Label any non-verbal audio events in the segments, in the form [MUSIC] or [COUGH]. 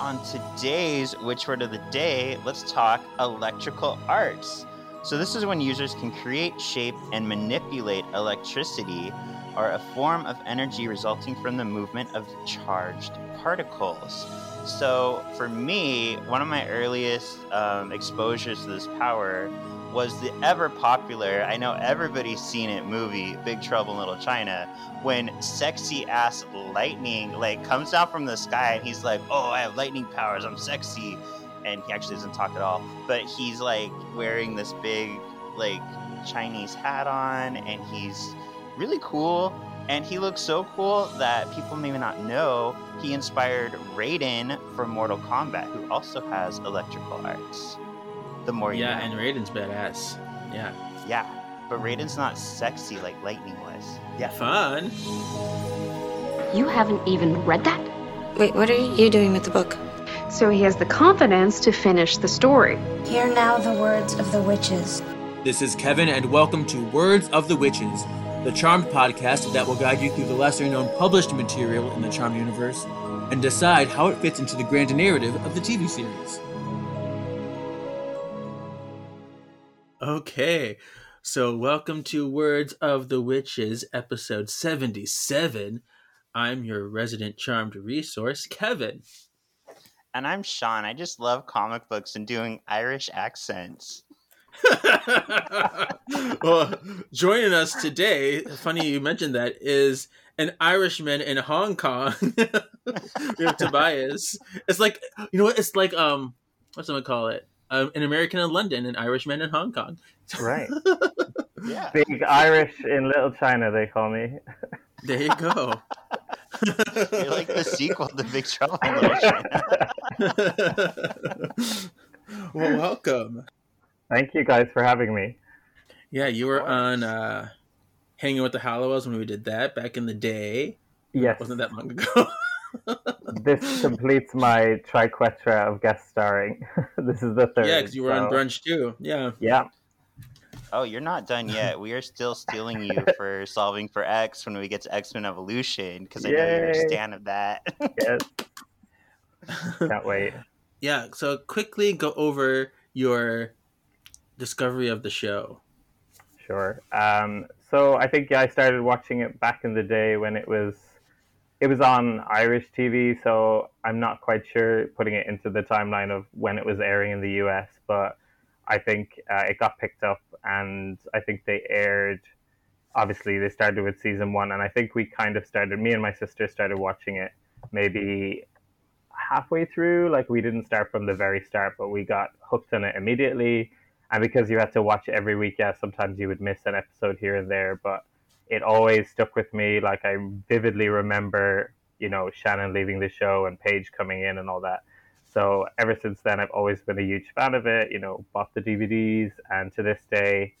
on today's Witch Word of the Day, let's talk electrical arts. So, this is when users can create, shape, and manipulate electricity or a form of energy resulting from the movement of charged particles. So, for me, one of my earliest um, exposures to this power was the ever popular, I know everybody's seen it movie, Big Trouble in Little China, when sexy ass lightning like comes down from the sky and he's like, Oh, I have lightning powers, I'm sexy. And he actually doesn't talk at all, but he's like wearing this big, like, Chinese hat on and he's really cool. And he looks so cool that people may not know he inspired Raiden from Mortal Kombat, who also has electrical arts the more yeah, know. and Raiden's badass. Yeah. Yeah, but Raiden's not sexy like Lightning was. Yeah. Fun. You haven't even read that? Wait, what are you doing with the book? So he has the confidence to finish the story. Hear now the words of the witches. This is Kevin, and welcome to Words of the Witches, the Charmed podcast that will guide you through the lesser known published material in the Charmed universe and decide how it fits into the grand narrative of the TV series. Okay. So, welcome to Words of the Witches, episode 77. I'm your resident charmed resource, Kevin. And I'm Sean. I just love comic books and doing Irish accents. [LAUGHS] well, joining us today, funny you mentioned that, is an Irishman in Hong Kong. [LAUGHS] we have Tobias. It's like, you know what? It's like, um, what's someone call it? Um, an American in London, an Irishman in Hong Kong. Right. [LAUGHS] yeah. Big Irish in Little China, they call me. [LAUGHS] There you go. You're like the sequel to Big Trouble in Little [LAUGHS] China. well, welcome. Thank you guys for having me. Yeah, you were on uh, Hanging with the Halliwells when we did that back in the day. Yes. Wasn't that long ago? This completes my triquetra of guest starring. [LAUGHS] this is the third. Yeah, because you were so... on brunch too. Yeah. Yeah. Oh, you're not done yet. We are still stealing you [LAUGHS] for solving for X when we get to X Men Evolution because I know you're a stan of that. [LAUGHS] yes. Can't wait. Yeah. So quickly go over your discovery of the show. Sure. Um, so I think yeah, I started watching it back in the day when it was it was on Irish TV, so I'm not quite sure putting it into the timeline of when it was airing in the US, but I think uh, it got picked up and I think they aired. Obviously, they started with season one, and I think we kind of started. Me and my sister started watching it maybe halfway through. Like we didn't start from the very start, but we got hooked on it immediately. And because you had to watch it every week, yeah, sometimes you would miss an episode here and there, but it always stuck with me. Like I vividly remember, you know, Shannen leaving the show and Paige coming in and all that. So ever since then, I've always been a huge fan of it. You know, bought the DVDs, and to this day,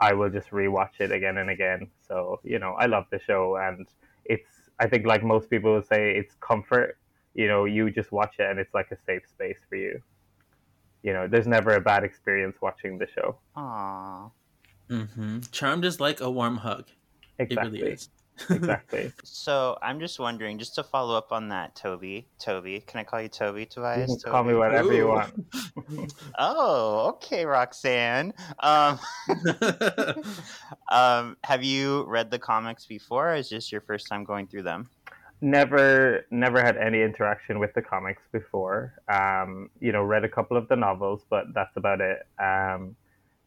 I will just rewatch it again and again. So you know, I love the show, and it's. I think, like most people would say, it's comfort. You know, you just watch it, and it's like a safe space for you. You know, there's never a bad experience watching the show. Aww. Mm-hmm. Charmed is like a warm hug. Exactly. It really is. [LAUGHS] exactly. So I'm just wondering, just to follow up on that, Toby. Toby, can I call you Toby, Tobias? You Toby? call me whatever Ooh. you want. [LAUGHS] oh, okay, Roxanne. Um, [LAUGHS] um, have you read the comics before, or is this your first time going through them? Never, never had any interaction with the comics before. Um, you know, read a couple of the novels, but that's about it. Um,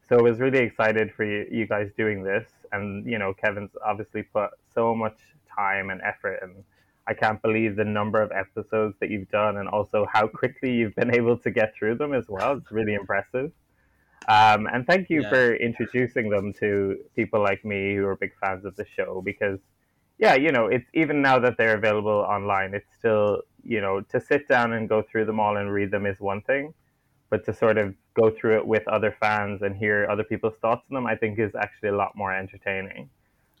so I was really excited for you, you guys doing this and you know Kevin's obviously put so much time and effort and I can't believe the number of episodes that you've done and also how quickly you've been able to get through them as well. It's really impressive. Um, and thank you yeah. for introducing them to people like me who are big fans of the show because yeah, you know, it's even now that they're available online, it's still, you know, to sit down and go through them all and read them is one thing but to sort of go through it with other fans and hear other people's thoughts on them, I think is actually a lot more entertaining.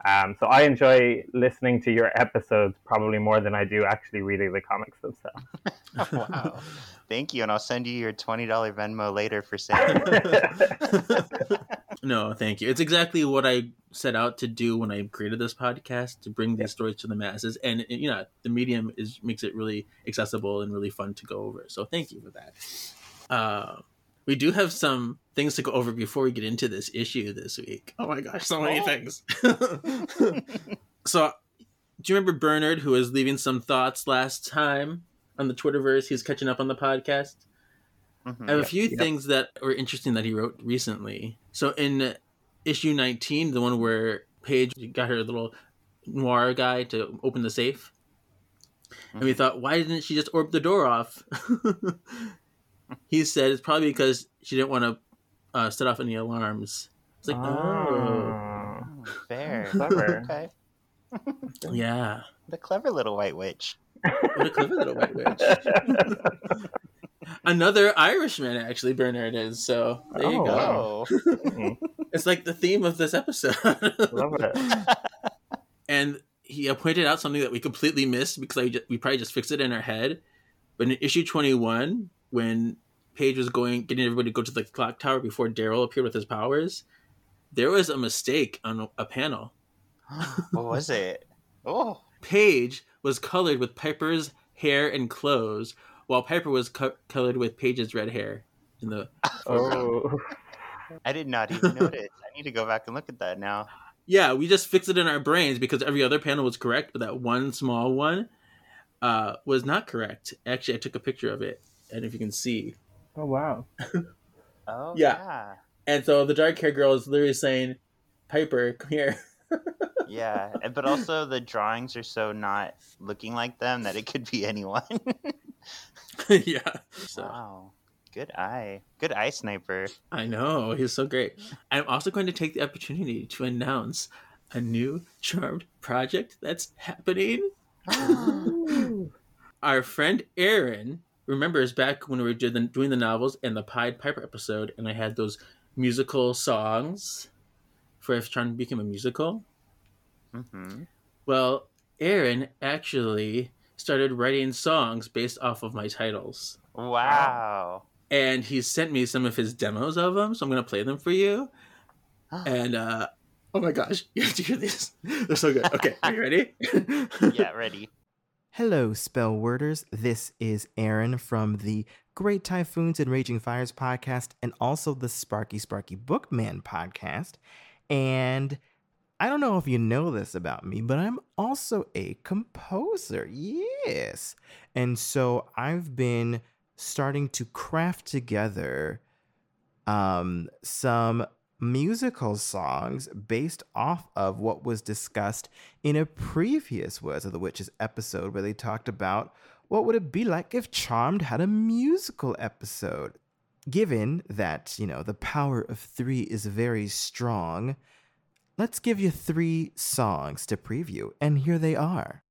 Um, so I enjoy listening to your episodes probably more than I do actually reading the comics themselves. [LAUGHS] wow. Thank you. And I'll send you your $20 Venmo later for saying [LAUGHS] No, thank you. It's exactly what I set out to do when I created this podcast to bring these stories to the masses, and you know, the medium is makes it really accessible and really fun to go over. So thank you for that. Uh, we do have some things to go over before we get into this issue this week. Oh my gosh, so many Oh. things. [LAUGHS] [LAUGHS] so, do you remember Bernard, who was leaving some thoughts last time on the Twitterverse? He was catching up on the podcast. Mhm. I have a few Yep. things that were interesting that he wrote recently. So in issue 19, the one where Paige got her little noir guy to open the safe, and we thought, why didn't she just orb the door off? [LAUGHS] [LAUGHS] he said it's probably because she didn't want to uh, set off any alarms. It's like, oh, Oh, fair. clever. [LAUGHS] Okay. yeah, The clever little white witch. what a clever little white witch. [LAUGHS] Another Irishman, actually, Bernard is. So there you Oh, go. wow. It's like the theme of this episode. Love it. and he uh, pointed out something that we completely missed because I we probably just fixed it in our head. But in issue twenty one, when Paige was going getting everybody to go to the clock tower before Daryl appeared with his powers, there was a mistake on a, a panel. [GASPS] what was it? Oh. Paige was colored with Piper's hair and clothes, while Piper was co- colored with Paige's red hair. In the Oh, I did not even notice. I need to go back and look at that now. yeah, we just fixed it in our brains because every other panel was correct, but that one small one uh, was not correct. Actually, I took a picture of it, and if you can see, oh wow. Oh Yeah. yeah. and so the dark hair girl is literally saying, "Piper, come here." [LAUGHS] Yeah. But also the drawings are so not looking like them that it could be anyone. [LAUGHS] yeah, so wow. Good eye. Good eye sniper. I know he's so great. I'm also going to take the opportunity to announce a new Charmed project that's happening. [GASPS] Our friend Aaron remembers back when we were doing the, doing the novels and the Pied Piper episode, and I had those musical songs for if to become a musical. hmm Well, Aaron actually started writing songs based off of my titles. Wow. And he sent me some of his demos of them, so I'm going to play them for you. [GASPS] And, uh, oh my gosh, [LAUGHS] you have to hear these. They're so good. Okay, are you ready? [LAUGHS] yeah, ready. Hello, spell worders. This is Aaron from the Great Typhoons and Raging Fires podcast and also the Sparky Sparky Bookman podcast. And I don't know if you know this about me, but I'm also a composer. Yes. And so I've been starting to craft together um, some musical songs based off of what was discussed in a previous Words of the Witches episode where they talked about what would it be like if Charmed had a musical episode. Given that, you know, the power of three is very strong, let's give you three songs to preview, and here they are.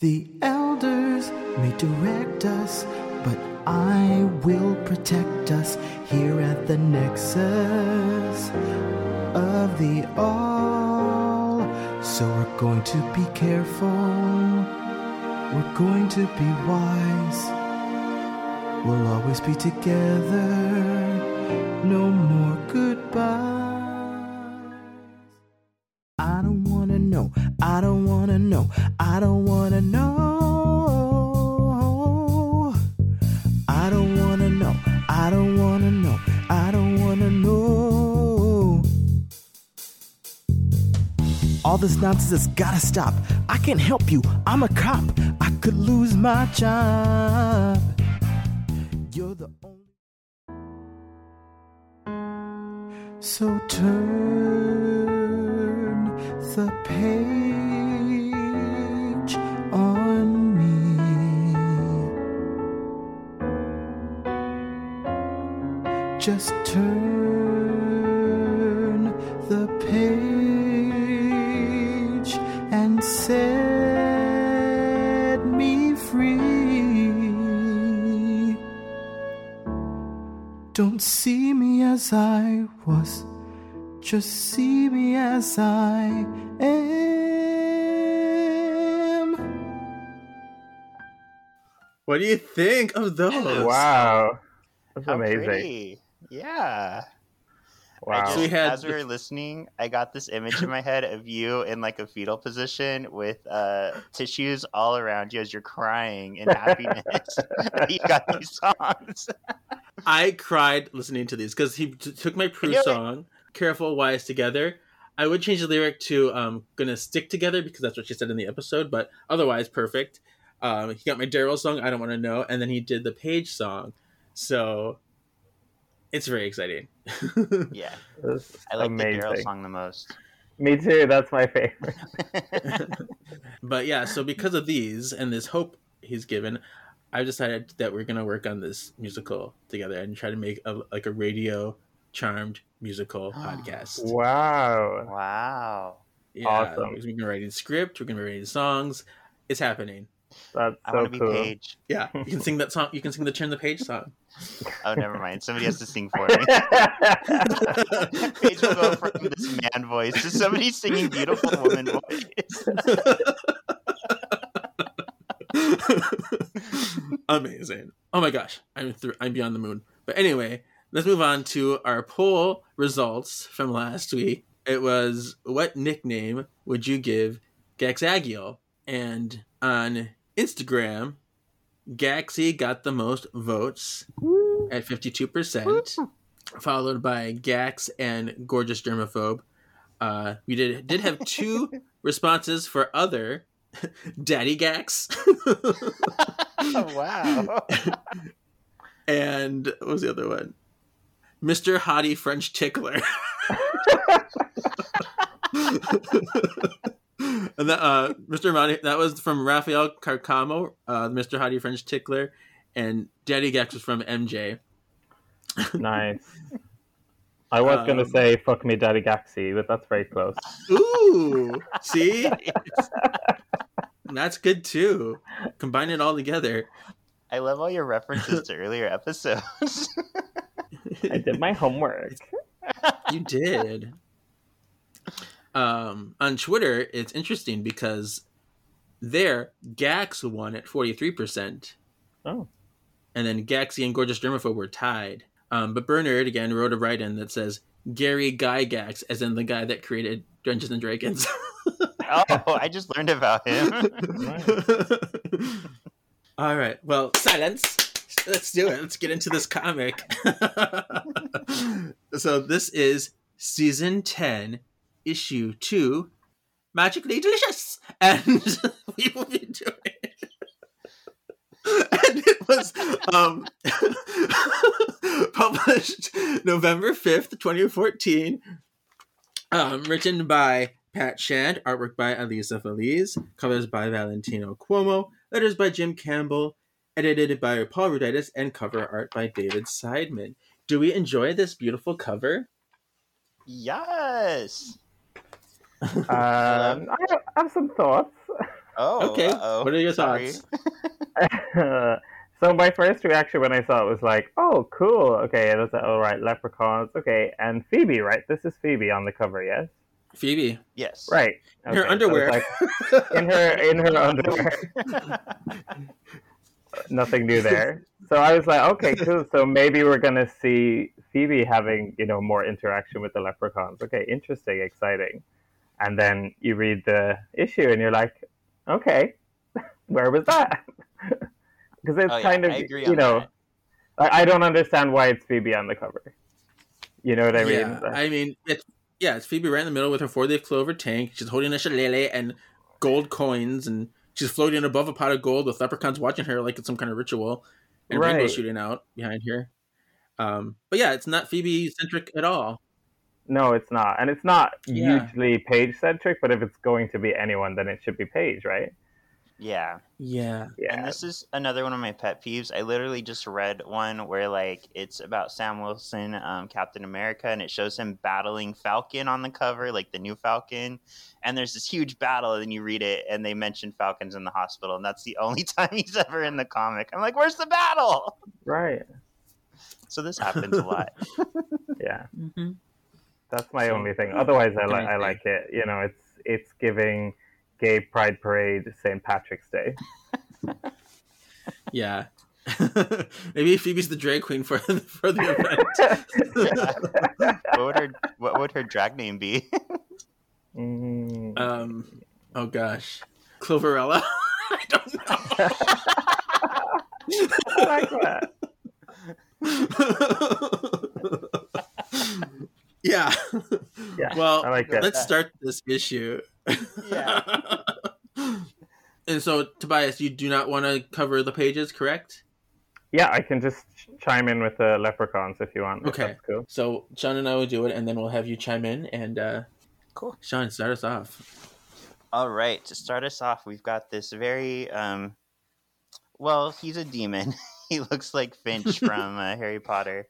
The elders may direct us, but I will protect us here at the nexus of the all. So we're going to be careful, we're going to be wise. We'll always be together, no more goodbyes. I don't wanna know, I don't wanna know, I don't wanna know. This nonsense has gotta stop. I can't help you, I'm a cop. I could lose my job. You're the only. So turn the page on me. Just see me as I was, just see me as I am. what do you think of those? Wow. That's How amazing. pretty. Yeah. Wow. I just, So we had as we the- were listening, I got this image in my head of you in like a fetal position with uh, tissues all around you as you're crying in happiness. [LAUGHS] [LAUGHS] you got these songs. I cried listening to these because he t- took my Prue You know song, "Careful, Wise Together." I would change the lyric to um, "Gonna Stick Together" because that's what she said in the episode, but otherwise perfect. Um, he got my Daryl song, "I Don't Want to Know," and then he did the Paige song, so it's very exciting. Yeah, That's I like amazing. the Daryl song the most. Me too. That's my favorite. [LAUGHS] but yeah, so because of these and this hope he's given, I've decided that we're gonna work on this musical together and try to make a like a radio charmed musical [GASPS] podcast. Wow. wow. Yeah, Awesome. We're gonna be writing script. We're gonna be writing songs. It's happening. That's I so want to be cool. Paige. Yeah, you can sing that song. You can sing the "Turn the Page" song. Oh, never mind. Somebody has to sing for me. [LAUGHS] Paige will go from this man voice to somebody singing beautiful woman voice. [LAUGHS] Amazing. Oh my gosh, I'm th- I'm beyond the moon. But anyway, let's move on to our poll results from last week. It was what nickname would you give Gaxagiel? And on Instagram, Gaxi got the most votes at 52%, followed by Gax and Gorgeous Germaphobe. Uh, we did did have two [LAUGHS] responses for other [LAUGHS] Daddy Gax. Oh, [LAUGHS] wow. and what was the other one? Mr. Hottie French Tickler. [LAUGHS] and that, uh, Mr. Hottie, that was from Rafael Carcamo, uh, Mr. Hottie French Tickler, and Daddy Gax was from MJ. nice. I was gonna Um, say "fuck me, Daddy Gaxi," but that's very close. Ooh, see, [LAUGHS] that's good too. Combine it all together. I love all your references to earlier episodes. [LAUGHS] I did my homework. You did. Um, on Twitter, it's interesting because there Gax won at forty three percent, Oh, and then Gaxi and Gorgeous Germaphobe were tied. Um, but Bernard again wrote a write-in that says Gary Guy Gax, as in the guy that created Dungeons and Dragons. [LAUGHS] oh, I just learned about him. [LAUGHS] All right. Well, silence. Let's do it. Let's get into this comic. [LAUGHS] so this is season 10, issue 2, Magically Delicious. [LAUGHS] And [LAUGHS] we will be doing it. [LAUGHS] And it was um, published November 5th, 2014. Um, written by Pat Shand, artwork by Elisa Feliz, covers by Valentino Cuomo, letters by Jim Campbell, edited by Paul Ruditis, and cover art by David Seidman. Do we enjoy this beautiful cover? yes. Um, I have, I have some thoughts. Oh, Okay, uh-oh. what are your Sorry. thoughts? [LAUGHS] so my first reaction when I saw it was like, "Oh, cool. Okay, it was all right. Leprechauns. Okay, and Phoebe, right? This is Phoebe on the cover, yes? Phoebe, Yes. Right. in her Okay, so underwear. like- in her in her underwear. [LAUGHS] Nothing new there. So I was like, okay, cool. So maybe we're gonna see Phoebe having you know more interaction with the leprechauns. Okay, interesting, exciting. And then you read the issue and you're like, okay, [LAUGHS] where was that? [LAUGHS] Because it's Oh, yeah, kind of you know, that. I, I don't understand why it's Phoebe on the cover. You know what I mean? yeah, I mean, it's yeah, it's Phoebe right in the middle with her four-leaf clover tank. She's holding a shillelagh and gold coins, and she's floating above a pot of gold with leprechauns watching her like it's some kind of ritual, and Right. rainbows shooting out behind her. Um, but yeah, it's not Phoebe centric at all. No, it's not, and it's not Yeah. hugely Paige centric. But if it's going to be anyone, then it should be Paige, right? Yeah. Yeah, Yeah. And this is another one of my pet peeves. I literally just read one where like it's about Sam Wilson, um, Captain America, and it shows him battling Falcon on the cover, like the new Falcon. And there's this huge battle, and you read it, and they mention Falcons in the hospital, and that's the [LAUGHS] only time he's ever in the comic. I'm like, where's the battle? Right. So this happens a lot. [LAUGHS] Yeah. mm-hmm. That's my So, only thing. Otherwise, I like I like it. You know, it's it's giving gay pride parade St. Patrick's Day. [LAUGHS] yeah. [LAUGHS] Maybe Phoebe's the drag queen for [LAUGHS] for the event. what would her What would her drag name be? Mm. Um. Oh gosh, Cloverella. I don't know. I like that. yeah. Yeah. [LAUGHS] Well, like let's start this issue. Yeah. [LAUGHS] and so, Tobias, you do not want to cover the pages, correct? Yeah, I can just chime in with the leprechauns if you want. Okay. Cool. So Sean and I will do it, and then we'll have you chime in. And uh, cool. Sean, start us off. All right. To start us off, we've got this very um, well. He's a demon. [LAUGHS] he looks like Filch from uh, Harry Potter.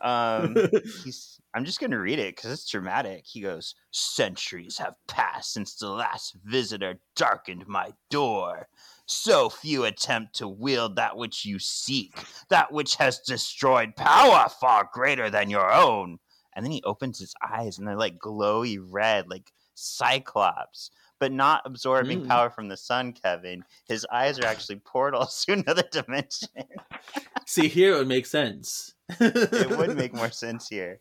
Um, he's. I'm just gonna read it because it's dramatic. He goes, "Centuries have passed since the last visitor darkened my door. So few attempt to wield that which you seek, that which has destroyed power far greater than your own. And then he opens his eyes and they're like glowy red, like Cyclops, but not absorbing mm. power from the sun, Kevin. His eyes are actually portals [LAUGHS] to another dimension. See, here it would make sense. it would make [LAUGHS] more sense here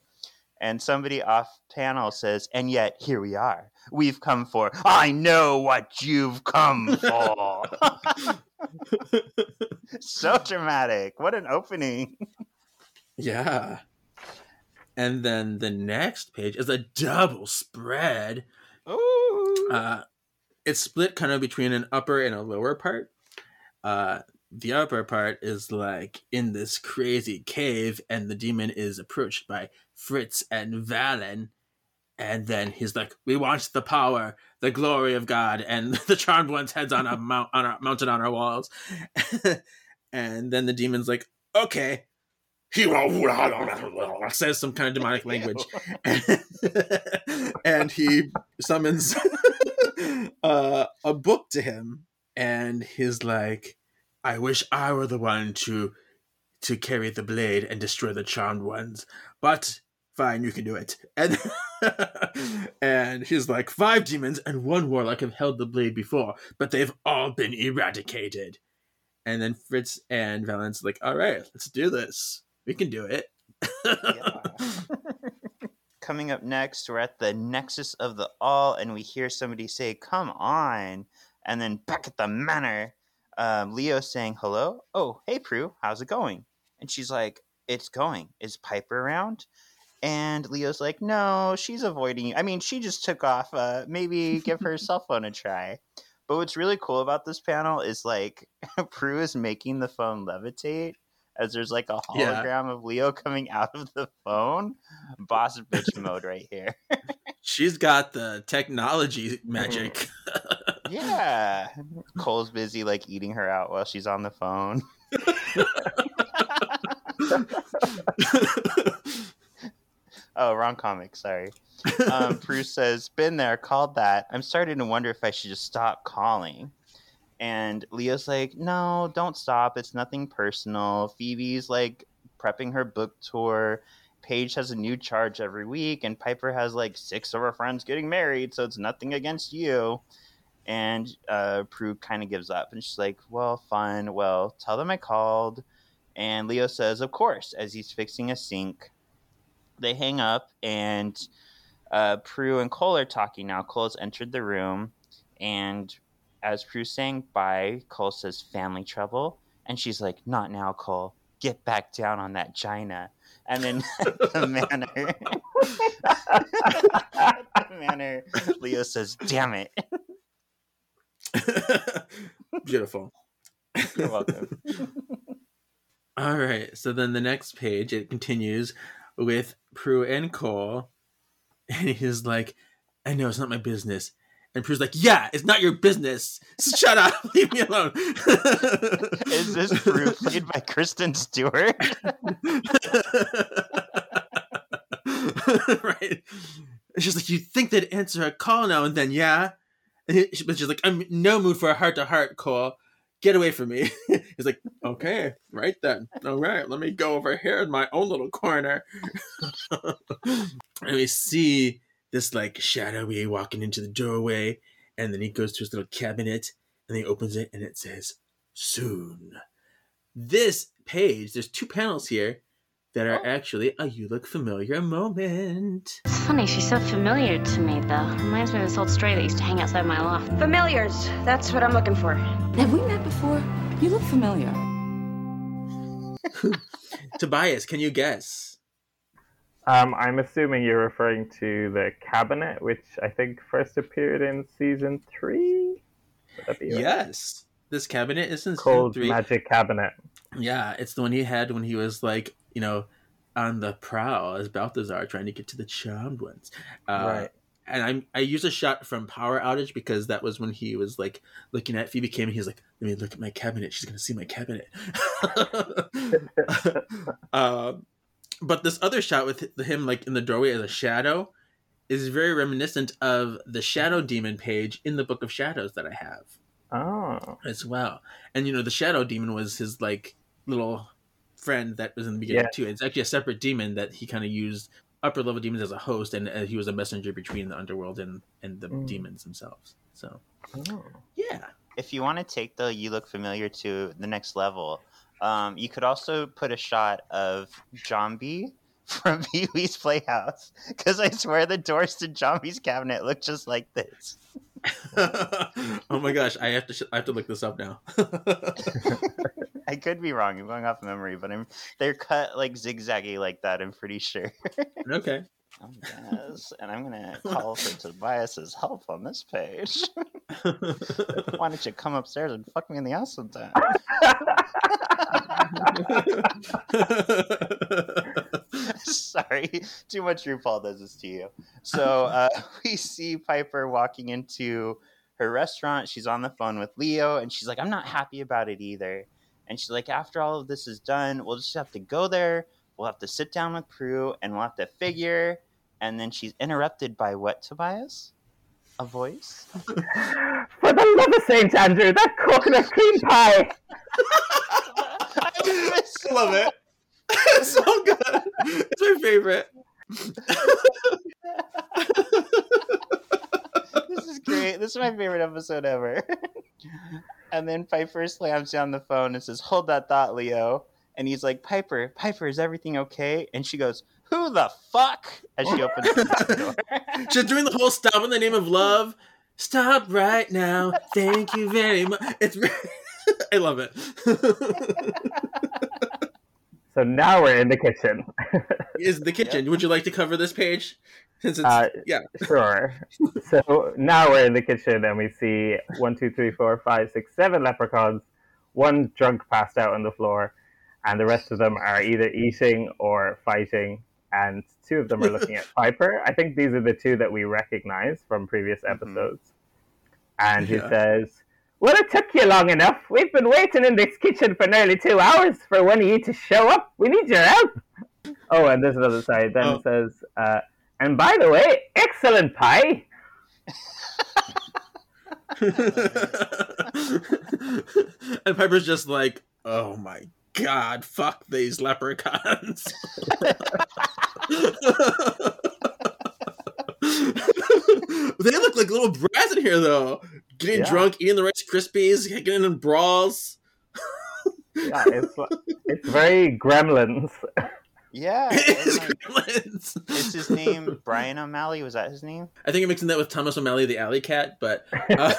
and somebody off panel says, and yet here we are. We've come for, I know what you've come for. [LAUGHS] so dramatic. What an opening. Yeah. And then the next page is a double spread. Ooh. Uh, it's split kind of between an upper and a lower part. Uh, the upper part is like in this crazy cave, and the demon is approached by Fritz and Valen. And then he's like, "We want the power, the glory of God, and [LAUGHS] the charmed one's heads on a [LAUGHS] mount, on our, mounted on our walls." [LAUGHS] and then the demon's like, "Okay." He says some kind of demonic language, and he summons uh, a book to him, and he's like, I wish I were the one to to carry the blade and destroy the charmed ones. But fine, you can do it. And [LAUGHS] and he's like, five demons and one warlock have held the blade before, but they've all been eradicated. And then Fritz and Valen's like, all right, let's do this. We can do it. [LAUGHS] [LAUGHS] Coming up next, we're at the nexus of the all, and we hear somebody say, "Come on!" And then back at the manor, um, Leo saying hello. Oh, hey Prue, how's it going? And she's like, it's going. Is Piper around? And Leo's like, no, she's avoiding you. I mean, she just took off. Uh, maybe give her [LAUGHS] cell phone a try. But what's really cool about this panel is like [LAUGHS] Prue is making the phone levitate as there's like a hologram yeah. of Leo coming out of the phone. Boss bitch mode right here. [LAUGHS] She's got the technology magic. Yeah. Cole's busy like eating her out while she's on the phone. Oh, wrong comic. Sorry. [LAUGHS] Um, Prue says, "Been there, called that. I'm starting to wonder if I should just stop calling." And Leo's like, "No, don't stop. It's nothing personal." Phoebe's like prepping her book tour. Paige has a new charge every week, and Piper has like six of her friends getting married, so it's nothing against you. And uh, Prue kind of gives up, and she's like, "Well, fine. Well, tell them I called." And Leo says, "Of course." As he's fixing a sink, they hang up, and uh, Prue and Cole are talking now. Cole's entered the room, and as Prue's saying bye, Cole says, "Family trouble," and she's like, "Not now, Cole. Get back down on that China." And then [LAUGHS] the manner, [LAUGHS] the manor, Leo says, "Damn it." [LAUGHS] Beautiful. You're welcome. All right. So then the next page it continues with Prue and Cole, and he's like, "I know it's not my business." And Prue's like, "Yeah, it's not your business. [LAUGHS] Shut up. [LAUGHS] Leave me alone." [LAUGHS] Is this Prue played by Kristen Stewart? right. She's like, "You think they'd answer a call now and then? Yeah." and but she's like, I'm no mood for a heart to heart, Cole. Get away from me. [LAUGHS] He's like, okay, right then. All right, let me go over here in my own little corner. [LAUGHS] and we see this like shadowy walking into the doorway, and then he goes to his little cabinet and he opens it and it says, soon. This page, there's two panels here that Oh. are actually a you look familiar moment. It's funny, she's so familiar to me, though. Reminds me of this old stray that used to hang outside my loft. Familiars. That's what I'm looking for. Have we met before? You look familiar. [LAUGHS] Tobias, can you guess? Um, I'm assuming you're referring to the cabinet, which I think first appeared in season three. Would right? Yes. This cabinet is in season Cold three. magic cabinet. Yeah, it's the one he had when he was like, you know, on the prowl as Balthazar trying to get to the charmed ones. Uh, Right. And I'm I use a shot from Power Outage because that was when he was like looking at Phoebe Kim and he was like, "Let me look at my cabinet. She's gonna see my cabinet." [LAUGHS] um, but this other shot with him like in the doorway as a shadow is very reminiscent of the Shadow Demon page in the Book of Shadows that I have Oh, as well. And you know, the Shadow Demon was his like little friend that was in the beginning Yeah. too. It's actually a separate demon that he kind of used upper level demons as a host, and uh, he was a messenger between the underworld and and the Mm. demons themselves. So oh. yeah, If you want to take the you look familiar to the next level, um, you could also put a shot of Jambi [LAUGHS] from [LAUGHS] Pee Wee's Playhouse because I swear the doors to Jambi's cabinet look just like this. [LAUGHS] oh my gosh, I have to sh- I have to look this up now. I could be wrong. I'm going off memory, but I'm they're cut like zigzaggy like that. I'm pretty sure. okay. [LAUGHS] Yes, and I'm gonna [LAUGHS] call for Tobias's help on this page. [LAUGHS] Why don't you come upstairs and fuck me in the ass sometime? Sorry, too much RuPaul does this to you. So uh, we see Piper walking into her restaurant. She's on the phone with Leo, and she's like, "I'm not happy about it either." And she's like, "After all of this is done, we'll just have to go there. We'll have to sit down with Prue, and we'll have to figure." And then she's interrupted by what, Tobias? A voice. [LAUGHS] For the love of Saint Andrew, that coconut cream pie. [LAUGHS] I love it. It's [LAUGHS] so good. It's my favorite. this is great. This is my favorite episode ever. And then Piper slams down the phone and says, Hold that thought, Leo. And he's like, Piper, Piper, is everything okay? And she goes, Who the fuck? As she opens the door. [LAUGHS] She's doing the whole stop in the name of love. Stop right now. Thank you very much. It's [LAUGHS] I love it. [LAUGHS] So now we're in the kitchen. Is the kitchen? Would you like to cover this page? Uh, yeah. Sure. so now we're in the kitchen and we see one, two, three, four, five, six, seven leprechauns, one drunk passed out on the floor, and the rest of them are either eating or fighting. And two of them are looking at [LAUGHS] Piper. I think these are the two that we recognize from previous episodes. And he Yeah. says, Well, it took you long enough. We've been waiting in this kitchen for nearly two hours for one of you to show up. We need your help. Oh, and there's another side. Then Oh. it says, uh, and by the way, excellent pie. [LAUGHS] and Piper's just like, oh my god, fuck these leprechauns. [LAUGHS] they look like little brats in here, though. Getting Yeah. drunk, eating the Rice Krispies, getting in brawls. Yeah, it's it's very gremlins. [LAUGHS] yeah. [LAUGHS] It's gremlins. Is his name [LAUGHS] Brian O'Malley? Was that his name? I think I'm mixing that with Thomas O'Malley, the alley cat, but [LAUGHS] uh,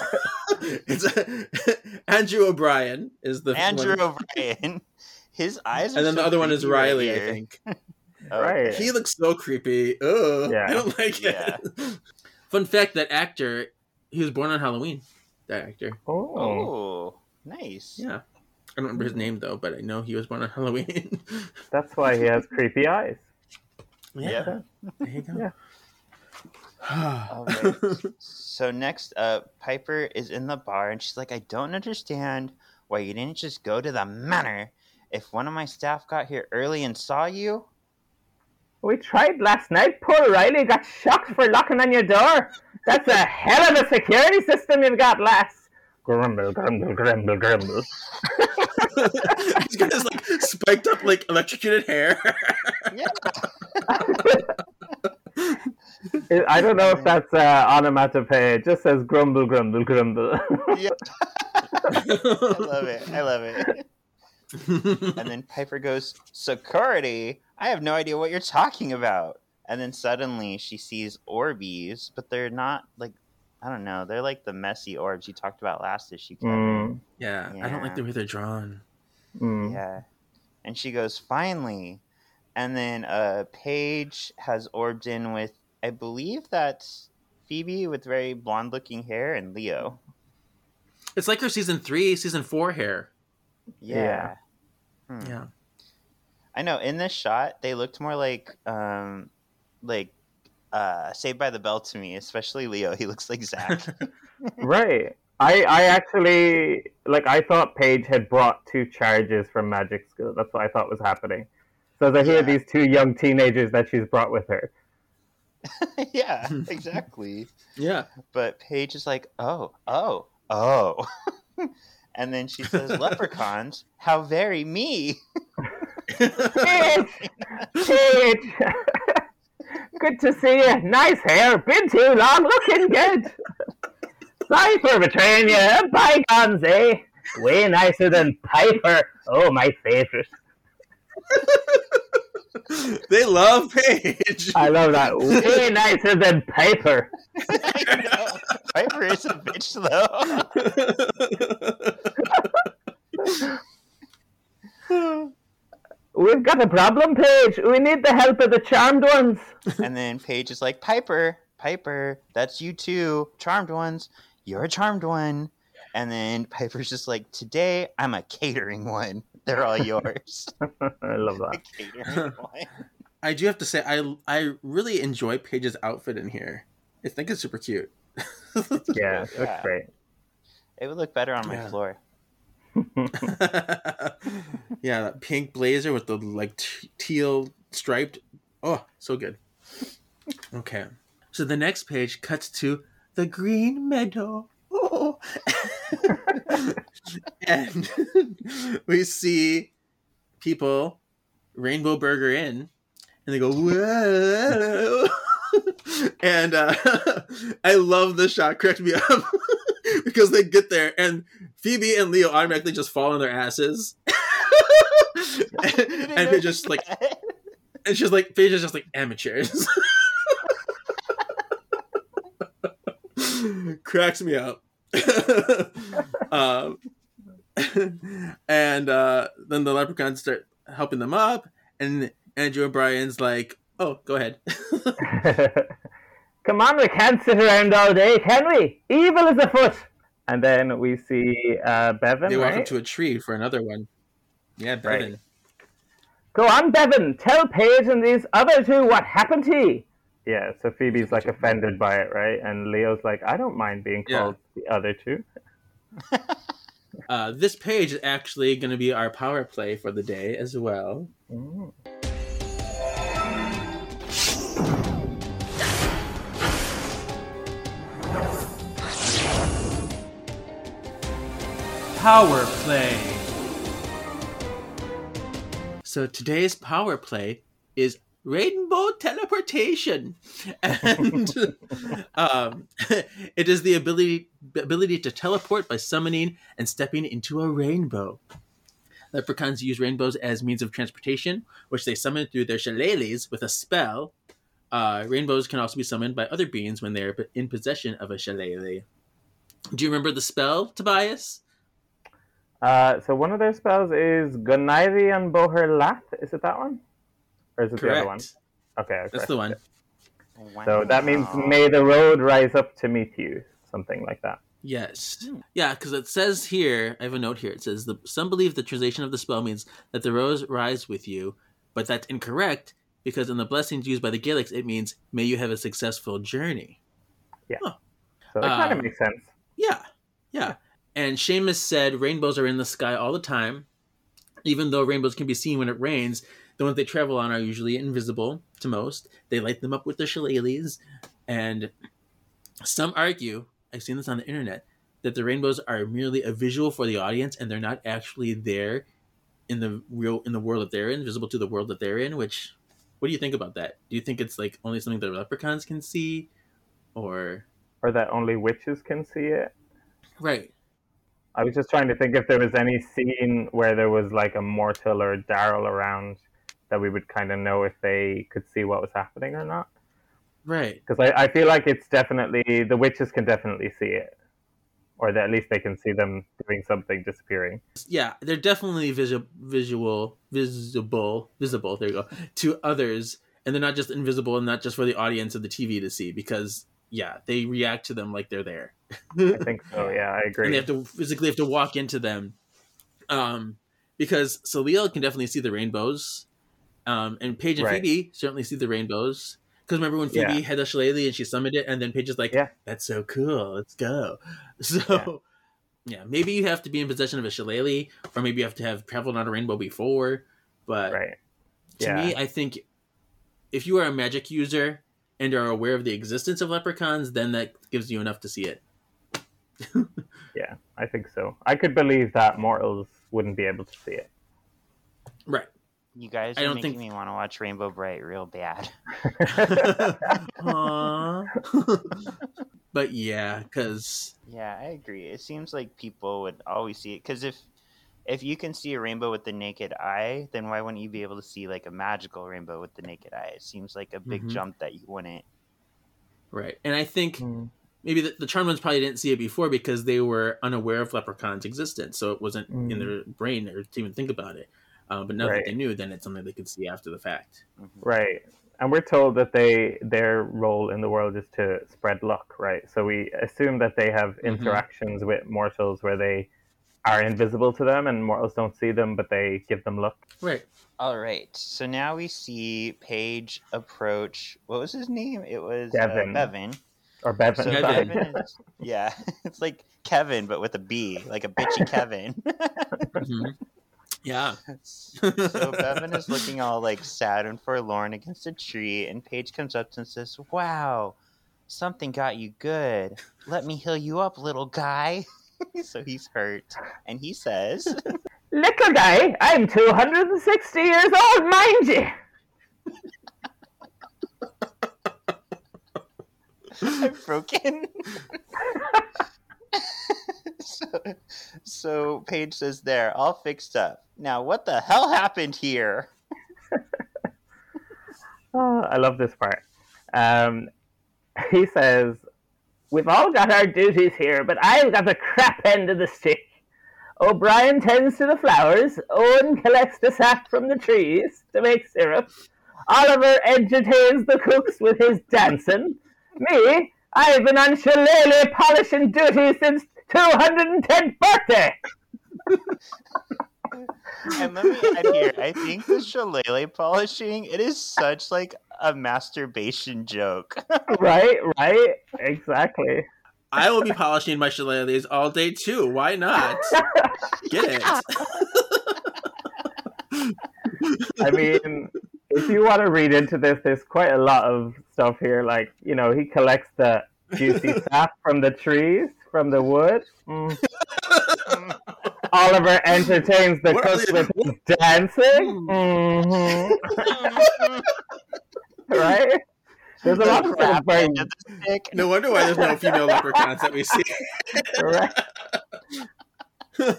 it's Andrew O'Brien is the Andrew one. O'Brien. His eyes are and then the other one is creepy right Riley, I think. Oh, Right. He looks so creepy. Ugh, Yeah. I don't like Yeah. it. Fun fact: that actor, he was born on Halloween. That actor. Oh, Oh, nice. Yeah, I don't remember his name though, but I know he was born on [LAUGHS] Halloween. that's why he has creepy eyes. Yeah. There you go. Yeah. [SIGHS] All right. So next up, Piper is in the bar and she's like, I don't understand why you didn't just go to the manor. If one of my staff got here early and saw you, We tried last night. Poor Riley got shocked for locking on your door. That's a hell of a security system you've got, lass. Grumble, grumble, grumble, grumble. [LAUGHS] He's got his like spiked up like electrocuted hair. yeah, I don't know if that's uh, onomatopoeia. It just says grumble, grumble, grumble. yeah. I love it. I love it. and then Piper goes, Security? I have no idea what you're talking about. And then suddenly she sees Orbeez, but they're not like, I don't know, they're like the messy orbs you talked about last issue, Kevin. Mm, yeah, I don't like the way they're drawn. mm. Yeah. And she goes, Finally. And then uh, Paige has orbed in with, I believe that's Phoebe with very blonde looking hair and Leo. It's like her season three, season four hair. Yeah. Hmm. Yeah. I know. In this shot, they looked more like um, like uh, Saved by the Bell to me, especially Leo. He looks like Zach. [LAUGHS] Right. I, I actually like I thought Paige had brought two charges from magic school. That's what I thought was happening. So as I hear Yeah. these two young teenagers that she's brought with her. [LAUGHS] yeah, [LAUGHS] exactly. Yeah. But Paige is like, oh, oh, oh. and then she says, leprechauns, how very me. Paige! Paige! Good to see you. Nice hair. Been too long. Looking good. Sorry for betraying you. Bygones, eh? Way nicer than Piper. Oh, my favorite. they love Paige. I love that. Way nicer than Piper. I. Piper is a bitch, though. [LAUGHS] We've got a problem, Paige. We need the help of the charmed ones. [LAUGHS] and then Paige is like, Piper, Piper, that's you too. Charmed ones. You're a charmed one. And then Piper's just like, today I'm a catering one. They're all yours. [LAUGHS] I love a that. catering [LAUGHS] one. I do have to say, I I really enjoy Paige's outfit in here. I think it's super cute. Yeah, it looks Yeah. great. It would look better on my Yeah. floor. [LAUGHS] yeah, that pink blazer with the like t- teal striped. Oh, so good. Okay, so the next page cuts to the green meadow. Oh. [LAUGHS] and [LAUGHS] we see people Rainbow Burger in, and they go whoa. and uh, I love the shot. Correct me up [LAUGHS] because they get there and Phoebe and Leo automatically just fall on their asses. [LAUGHS] and, they just like, and she's like, is just like amateurs. [LAUGHS] Cracks me up. um, and uh, then the leprechauns start helping them up, and Andrew O'Brien's like, "Oh, go ahead." Come on, we can't sit around all day, can we? Evil is afoot. And then we see uh, Bevan, they walk right? up to a tree for another one. Yeah, Right. Bevan. Go on, Bevan. Tell Paige and these other two what happened to you. Yeah, so Phoebe's like offended by it, right? And Leo's like, I don't mind being Yeah. called the other two. [LAUGHS] Uh, this page is actually going to be our power play for the day as well. Mm. Power play. So today's power play is rainbow teleportation, [LAUGHS] and um, [LAUGHS] it is the ability ability to teleport by summoning and stepping into a rainbow. Leprechauns use rainbows as means of transportation, which they summon through their shillelaghs with a spell. Uh, rainbows can also be summoned by other beings when they are in possession of a shillelagh. Do you remember the spell, Tobias? Uh, so one of their spells is Go n-éirí an bóthar leat. Is it that one? Or is it the other one? Correct. Okay, That's the one. it. So that means may the road rise up to meet you. Something like that. Yes. Yeah, because it says here, I have a note here. It says, the, Some believe the translation of the spell means that the rose rise with you, but that's incorrect because in the blessings used by the Gaelics, it means, may you have a successful journey. Yeah. So it kind of Um, makes sense. Yeah, yeah. And Seamus said rainbows are in the sky all the time. Even though rainbows can be seen when it rains, the ones they travel on are usually invisible to most. They light them up with their shillelaghs. And some argue, I've seen this on the internet, that the rainbows are merely a visual for the audience and they're not actually there in the real in the world that they're in, visible to the world that they're in, which what do you think about that? Do you think it's like only something that leprechauns can see? Or Or that only witches can see it. Right. I was just trying to think if there was any scene where there was like a mortal or a Daryl around that we would kind of know if they could see what was happening or not. Right. Because I, I feel like it's definitely the witches can definitely see it, or that at least they can see them doing something disappearing. Yeah, they're definitely visual, visual, visible, visible. There you go to others, and they're not just invisible and not just for the audience of the TV to see because yeah, they react to them like they're there. I [LAUGHS] think so. Yeah, I agree. and they have to physically have to walk into them, um, because Salil can definitely see the rainbows, um, and Paige and Right. Phoebe certainly see the rainbows. Because remember when Phoebe Yeah. had the shillelagh and she summoned it, and then Paige is like, Yeah. "That's so cool, let's go." [LAUGHS] So, yeah. maybe you have to be in possession of a shillelagh, or maybe you have to have traveled on a rainbow before. But right. to Yeah. me, I think if you are a magic user and are aware of the existence of leprechauns, then that gives you enough to see it. [LAUGHS] Yeah, I think so. I could believe that mortals wouldn't be able to see it. Right. You guys I are don't making think- me want to watch Rainbow Brite real bad. [LAUGHS] [LAUGHS] But yeah, because Yeah, I agree. It seems like people would always see it because if if you can see a rainbow with the naked eye, then why wouldn't you be able to see like a magical rainbow with the naked eye? It seems like a big Mhm. jump that you wouldn't. right, and I think Mm. Maybe the, the charmed ones probably didn't see it before because they were unaware of leprechauns' existence, so it wasn't in Mm. their brain or to even think about it. Uh, but now that they knew, then it's something they could see after the fact. Right. And we're told that they their role in the world is to spread luck, right? So we assume that they have Mm-hmm. interactions with mortals where they are invisible to them and mortals don't see them, but they give them luck. Right. All right. So now we see Paige approach. What was his name? It was Devin. Uh, Bevan. Or Bevan. So Kevin. Bevan is, yeah, [LAUGHS] it's like Kevin, but with a B, like a bitchy [LAUGHS] Kevin. Mhm. Yeah. so Bevan is looking all like sad and forlorn against a tree, and Paige comes up and says, "Wow, something got you good. Let me heal you up, little guy." [LAUGHS] so he's hurt, and he says, Little guy, I'm 260 years old, mind you. [LAUGHS] I'm broken. so, so Paige says, "There, all fixed up. Now, what the hell happened here?" [LAUGHS] Oh, I love this part. Um, he says, We've all got our duties here, but I've got the crap end of the stick. O'Brien tends to the flowers, Owen collects the sap from the trees to make syrup, Oliver entertains the cooks with his dancing. Me, I've been on shillelagh polishing duty since 210th birthday. [LAUGHS] And let me add here, I think the shillelagh polishing, it is such like a masturbation joke. [LAUGHS] right, right, exactly. I will be polishing my shillelaghs all day too. Why not? Get it? [LAUGHS] I mean, if you want to read into this, there's quite a lot of stuff here. Like, you know, he collects the juicy [LAUGHS] sap from the trees, from the wood. Mm. Oliver entertains the What are cooks with his dancing. hmm [LAUGHS] right? There's a lot of stuff Crap very end of the stick. No wonder why there's no female leprechauns that we see. right. [LAUGHS] I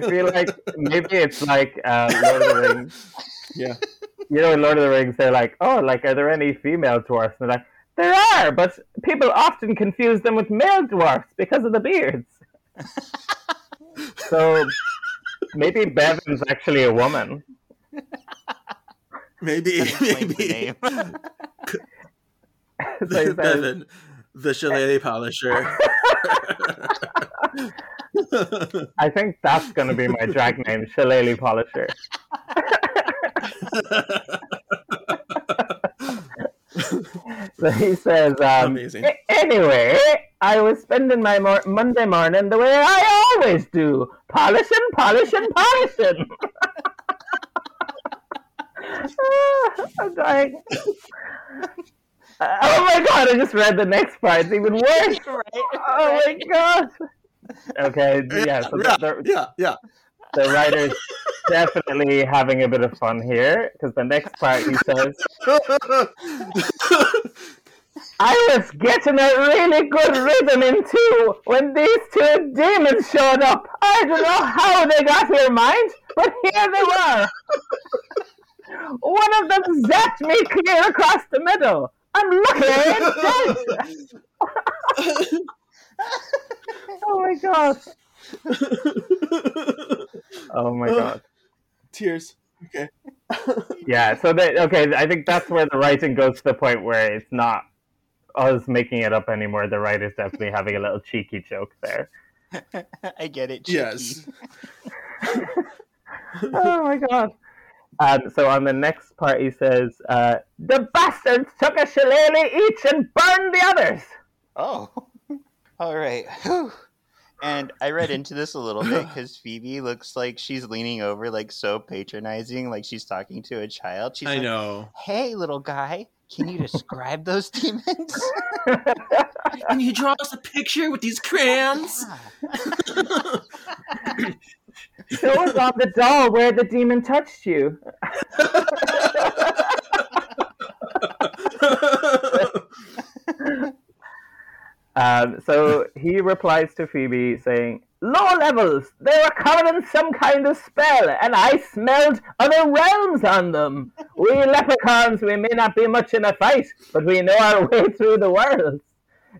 feel like maybe it's like uh, Lord of the Rings. Yeah. You know, in Lord of the Rings, they're like, oh, like, are there any female dwarfs? And they're like, there are, but people often confuse them with male dwarfs because of the beards. so maybe Bevan's actually a woman. maybe, That explains the maybe. [LAUGHS] So name. says, Bevan, the shillelagh polisher. [LAUGHS] I think that's going to be my drag name, Shillelagh Polisher. So [LAUGHS] he says, um, Amazing. Anyway, I was spending my mor- Monday morning the way I always do, polishing, polishing, polishing. [LAUGHS] I'm dying. Uh, oh my god, I just read the next part. It's even worse. [LAUGHS] Oh my god. Okay, [LAUGHS] yeah, so yeah, the, yeah, yeah. the writer's definitely having a bit of fun here because the next part he says, [LAUGHS] I was getting a really good rhythm in too when these two demons showed up. I don't know how they got here, mind, but here they were. One of them zapped me clear across the middle. I'm lucky I ain't dead. [LAUGHS] [LAUGHS] oh my god. [LAUGHS] Oh my god. Tears. Okay. [LAUGHS] Yeah, so that okay, I think that's where the writing goes to the point where it's not us making it up anymore. The writer's definitely having a little cheeky joke there. I get it. Cheeky. Yes. oh my god. Um, so on the next part, he says, uh, "The bastards took a shillelagh each and burned the others." Oh, all right. [LAUGHS] Whew. And I read into this a little bit [LAUGHS] because Phoebe looks like she's leaning over, like so patronizing, like she's talking to a child. She's I like, know. "Hey, little guy, can you describe [LAUGHS] those demons?" Can you draw us a picture with these crayons? Show us on the doll where the demon touched you. Um, so he replies to Phoebe saying, Low levels! They were covered in some kind of spell, and I smelled other realms on them. We leprechauns, we may not be much in a fight, but we know our way through the world.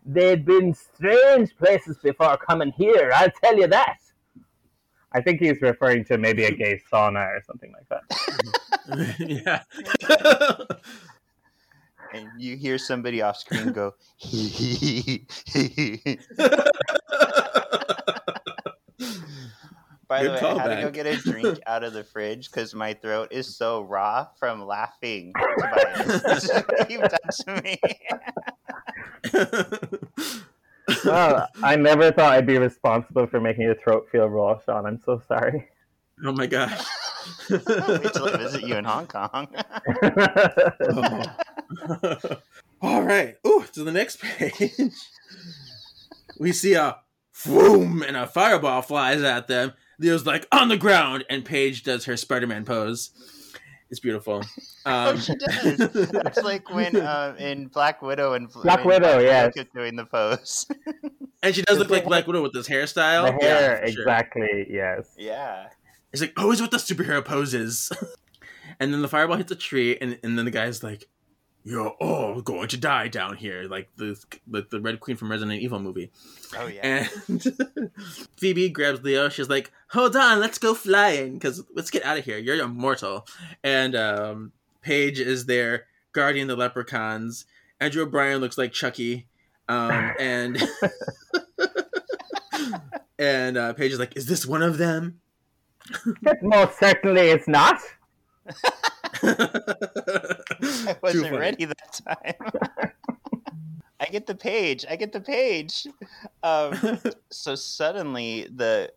They'd been strange places before coming here, I'll tell you that. I think he's referring to maybe a gay sauna or something like that. [LAUGHS] yeah. [LAUGHS] and you hear somebody off screen go, "Hee hee hee hee." By the Good way, I had to go get a drink out of the fridge because my throat is so raw from laughing. Tobias. [LAUGHS] This is what you've done to me. well, [LAUGHS] oh, I never thought I'd be responsible for making your throat feel raw, Sean. I'm so sorry. oh my gosh. [LAUGHS] Wait till I visit you in Hong Kong. Oh. [LAUGHS] All right. Ooh, to the next page. [LAUGHS] We see a boom and a fireball flies at them. Leo's like on the ground, and Paige does her Spider-Man pose. It's beautiful. [LAUGHS] oh, Um, she does. That's like when uh, in Black Widow and Black when Widow, yes. kept doing the pose. and she does look like Black Widow with this hairstyle. the hair, Yeah, for sure. exactly, yes. yeah. It's like always with the superhero poses. and then the fireball hits a tree, and, and then the guy's like, "You're all going to die down here," like the like the Red Queen from Resident Evil movie. Oh yeah. And [LAUGHS] Phoebe grabs Leo. She's like, "Hold on, let's go flying, because let's get out of here. You're immortal." And um, Paige is there guarding the leprechauns. Andrew O'Brien looks like Chucky, um, [LAUGHS] and [LAUGHS] and uh, Paige is like, "Is this one of them?" It most certainly is not. [LAUGHS] I wasn't ready that time. [LAUGHS] I get the page. I get the page. Um, [LAUGHS] so suddenly the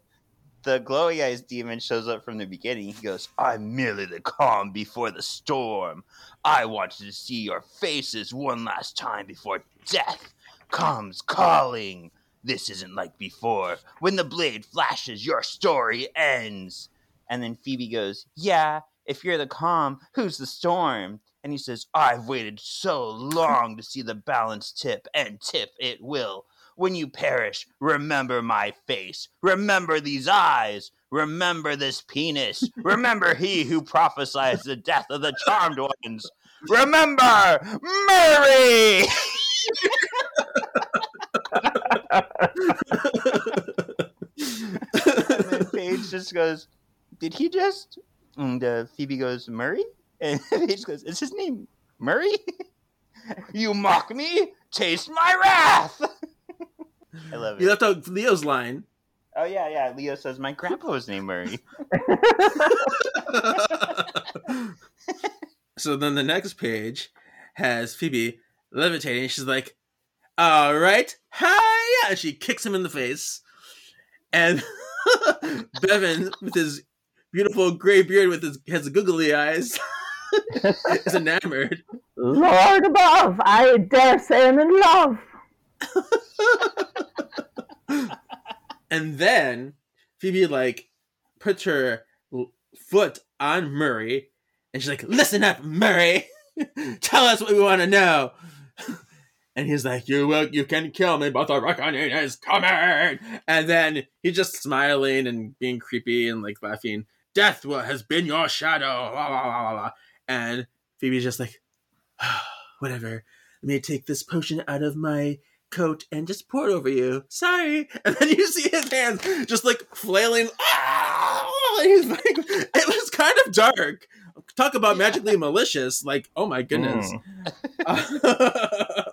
the glowy eyes demon shows up from the beginning. He goes, "I'm merely the calm before the storm. I wanted to see your faces one last time before death comes calling. This isn't like before. When the blade flashes, your story ends." And then Phoebe goes, "Yeah, if you're the calm, who's the storm?" And he says, I've waited so long to see the balance tip, and tip it will. When you perish, remember my face. Remember these eyes. Remember this penis. Remember he who prophesies the death of the charmed ones. Remember Murray! [LAUGHS] and then Paige just goes, Did he just? And uh, Phoebe goes, Murray? [LAUGHS] And Paige goes, Is his name Murray? [LAUGHS] you mock me? Taste my wrath! [LAUGHS] I love it. You left out Leo's line. Oh, yeah, yeah. Leo says, My grandpa was named Murray. so then the next page has Phoebe levitating. She's like, "All right, hi!" And she kicks him in the face. And Bevan, with his beautiful gray beard, with his has googly eyes, [LAUGHS] is enamored. Lord above, I dare say I'm in love. [LAUGHS] And then Phoebe like puts her foot on Murray, and she's like, "Listen up, Murray. [LAUGHS] Tell us what we want to know." and he's like, "You will, you can kill me, but the reckoning is coming." And then he's just smiling and being creepy and like laughing. Death has been your shadow, la, la, la, la, la. and Phoebe's just like, [SIGHS] "Whatever. Let me take this potion out of my." coat and just pour it over you. Sorry. [LAUGHS] And then you see his hands just like flailing. [LAUGHS] Ah! Like, it was kind of dark. Talk about magically [LAUGHS] malicious. Like, oh my goodness. and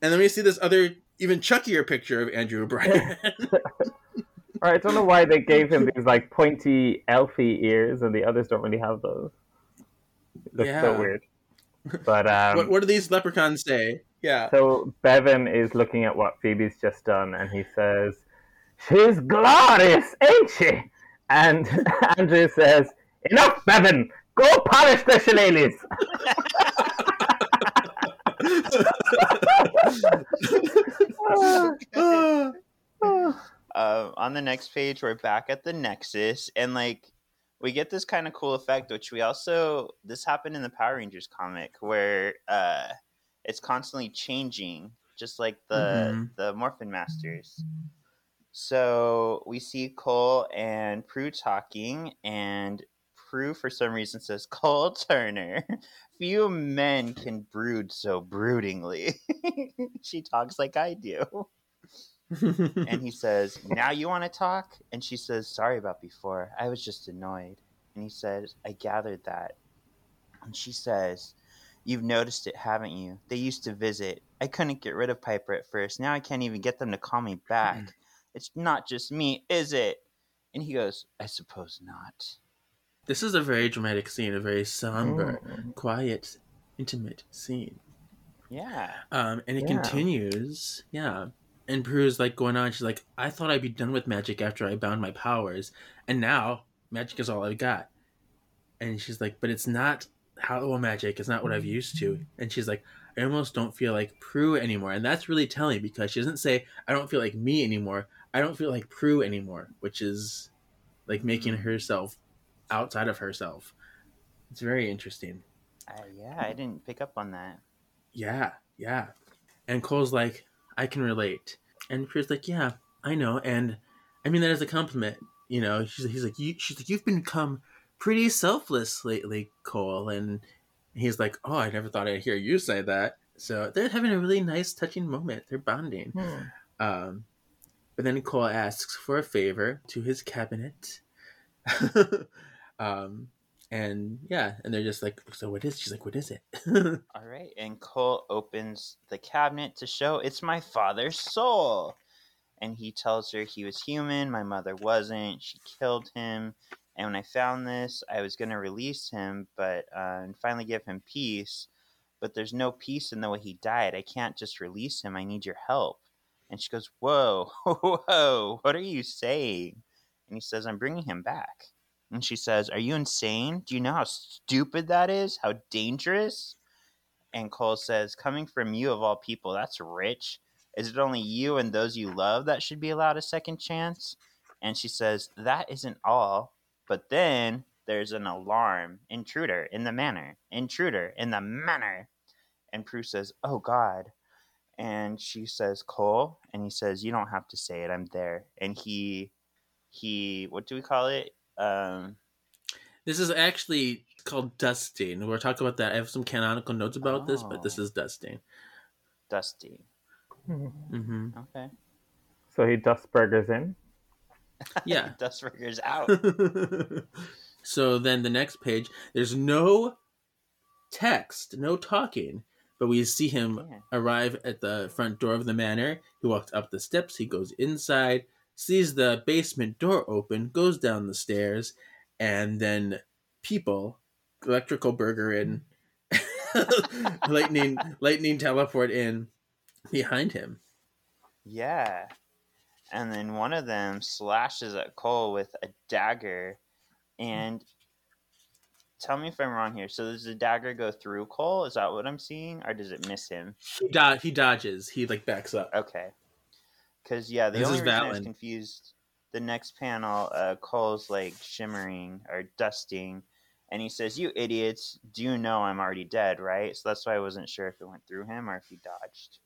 then we see this other, even chuckier picture of Andrew O'Brien. I don't know why they gave him these like pointy elfy ears, and the others don't really have those. It looks Yeah. so weird. But um, what, what do these leprechauns say? Yeah. So Bevan is looking at what Phoebe's just done, and he says, "She's glorious, ain't she?" And Andrew says, "Enough, Bevan. Go polish the shillelaghs." Uh, on the next page, we're back at the Nexus, and like we get this kind of cool effect, which we also this happened in the Power Rangers comic, where uh, it's constantly changing, just like the Mhm. the Morphin Masters. So we see Cole and Prue talking, and Prue for some reason says, [LAUGHS] "Cole Turner, few men can brood so broodingly." [LAUGHS] she talks like I do [LAUGHS] and he says, Now you want to talk? And she says, Sorry about before. I was just annoyed. And he says, I gathered that. And she says, You've noticed it, haven't you? They used to visit. I couldn't get rid of Piper at first. Now I can't even get them to call me back. It's not just me, is it? And he goes, I suppose not. This is a very dramatic scene, a very somber, Mm. quiet, intimate scene. Yeah. Um, and it Yeah. continues, yeah. And Prue's like going on. She's like, "I thought I'd be done with magic after I bound my powers, and now magic is all I've got." And she's like, "But it's not Hollow magic. It's not what I've used to." And she's like, "I almost don't feel like Prue anymore." And that's really telling because she doesn't say, "I don't feel like me anymore." I don't feel like Prue anymore, which is like making herself outside of herself. It's very interesting. Uh, yeah, I didn't pick up on that. Yeah, yeah. And Cole's like, I can relate. And Prue's like, yeah, I know. And I mean that as a compliment. You know, she's, he's like, you, she's like, you've become pretty selfless lately, Cole. And he's like, oh, I never thought I'd hear you say that. So they're having a really nice, touching moment. They're bonding. Um, but then Cole asks for a favor to his cabinet. [LAUGHS] um, and yeah, and they're just like, so what is? She's like, what is it? [LAUGHS] All right, and Cole opens the cabinet to show it's my father's soul. And he tells her he was human, my mother wasn't. She killed him. And when I found this, I was going to release him, but uh, and finally give him peace. But there's no peace in the way he died. I can't just release him. I need your help. And she goes, Whoa, [LAUGHS] whoa, what are you saying? And he says, I'm bringing him back. And she says, Are you insane? Do you know how stupid that is? How dangerous? And Cole says, Coming from you of all people, that's rich. Is it only you and those you love that should be allowed a second chance? And she says, That isn't all. But then there's an alarm. Intruder in the manor. Intruder in the manor. And Prue says, Oh God. And she says, Cole. And he says, You don't have to say it. I'm there. And he, he, what do we call it? Um, This is actually called dusting. We're talking about that. I have some canonical notes about this, but this Oh. is dusting. Dusty. hmm Okay. So he dust burgers in. [LAUGHS] Yeah. [LAUGHS] Dustburger's out. [LAUGHS] so then the next page, there's no text, no talking, but we see him Yeah. arrive at the front door of the manor. He walks up the steps, he goes inside, sees the basement door open, goes down the stairs, and then people, electrical burger in, [LAUGHS] lightning, lightning teleport in behind him. Yeah. And then one of them slashes at Cole with a dagger. And tell me if I'm wrong here. So does the dagger go through Cole? Is that what I'm seeing? Or does it miss him? He, do- he dodges. He like backs up. Okay. Because, yeah, the This only is reason I was confused, the next panel, uh, Cole's like shimmering or dusting. And he says, You idiots, do you know I'm already dead, right? So that's why I wasn't sure if it went through him or if he dodged.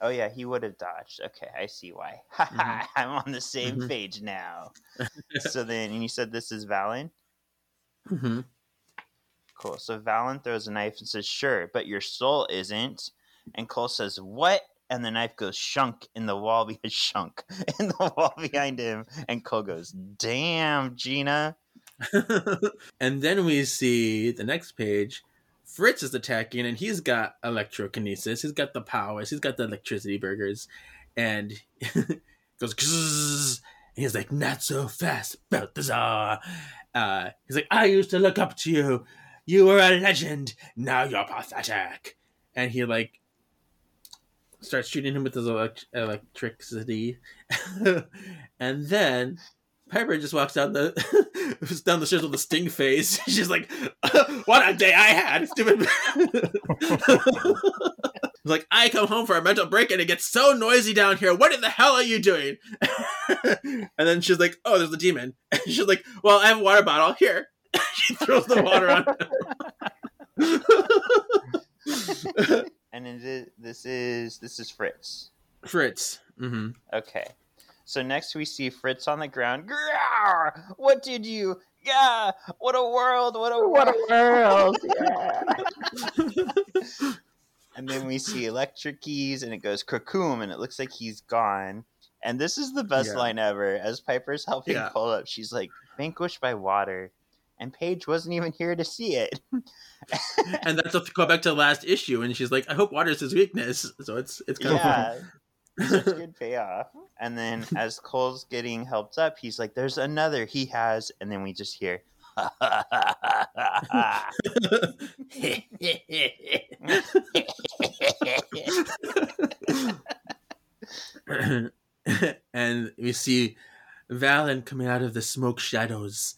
Oh yeah, he would have dodged. Okay, I see why. [LAUGHS] mm I'm on the same Mhm. page now. [LAUGHS] so then, and you said this is Valen. hmm Cool. So Valen throws a knife and says, "Sure, but your soul isn't." And Cole says, "What?" And the knife goes shunk in the wall [LAUGHS] behind shunk in the wall behind him. And Cole goes, "Damn, Gina." [LAUGHS] and then we see the next page. Fritz is attacking, and he's got electrokinesis. He's got the powers. He's got the electricity burgers, and [LAUGHS] goes. And he's like, "Not so fast, Balthazar." Uh, he's like, "I used to look up to you. You were a legend. Now you're pathetic." And he like starts shooting him with his elect- electricity, [LAUGHS] and then Piper just walks down the [LAUGHS] down the stairs with a sting face. [LAUGHS] She's like, "What a day I had, stupid." like I come home for a mental break and it gets so noisy down here. What in the hell are you doing? and then she's like, "Oh, there's the demon." And she's like, "Well, I have a water bottle here." she throws the water on. And then thi- this is this is Fritz. Fritz. Mm-hmm. Okay. So next we see Fritz on the ground. Grrr! What did you? Yeah. What a world! What a What a world! world! [LAUGHS] Yeah. and then we see electric keys, and it goes krakoom, and it looks like he's gone. And this is the best Yeah. line ever. As Piper's helping Yeah. Cole up, she's like, "Vanquished by water," and Paige wasn't even here to see it. [LAUGHS] and that's a go back to the last issue, and she's like, "I hope water's his weakness." So it's it's kind yeah. of Such good payoff. And then [LAUGHS] as Cole's getting helped up, he's like, There's another he has. And then we just hear, [LAUGHS] and we see Valen coming out of the smoke shadows,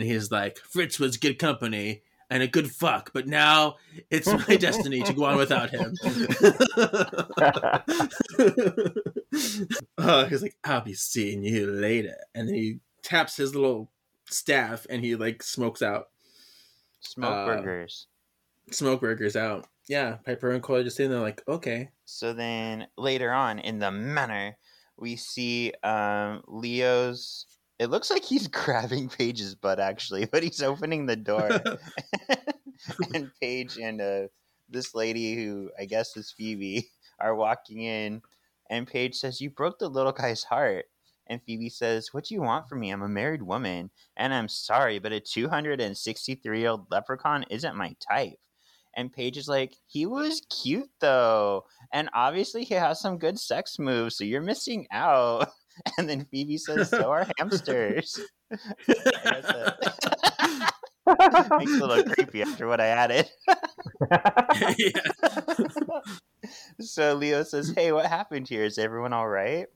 and he's like, "Fritz was good company." And a good fuck, but now it's my [LAUGHS] destiny to go on without him. [LAUGHS] uh, he's like, I'll be seeing you later. And he taps his little staff and he like smokes out, Smoke Uh, burgers. smoke burgers out. Yeah, Piper and Cole are just sitting there like, okay. So then later on in the manor, we see um, Leo's. It looks like he's [LAUGHS] grabbing Paige's butt actually, but he's opening the door. [LAUGHS] [LAUGHS] and Paige and uh, this lady who I guess is Phoebe are walking in, and Paige says, "You broke the little guy's heart." And Phoebe says, "What do you want from me? I'm a married woman, and I'm sorry, but a 263 year old leprechaun isn't my type." And Paige is like, "He was cute though, and obviously he has some good sex moves, so you're missing out." [LAUGHS] And then Phoebe says, "So are [LAUGHS] hamsters." It. [LAUGHS] Makes it a little creepy after what I added. so Leo says, "Hey, what happened here? Is everyone all right?"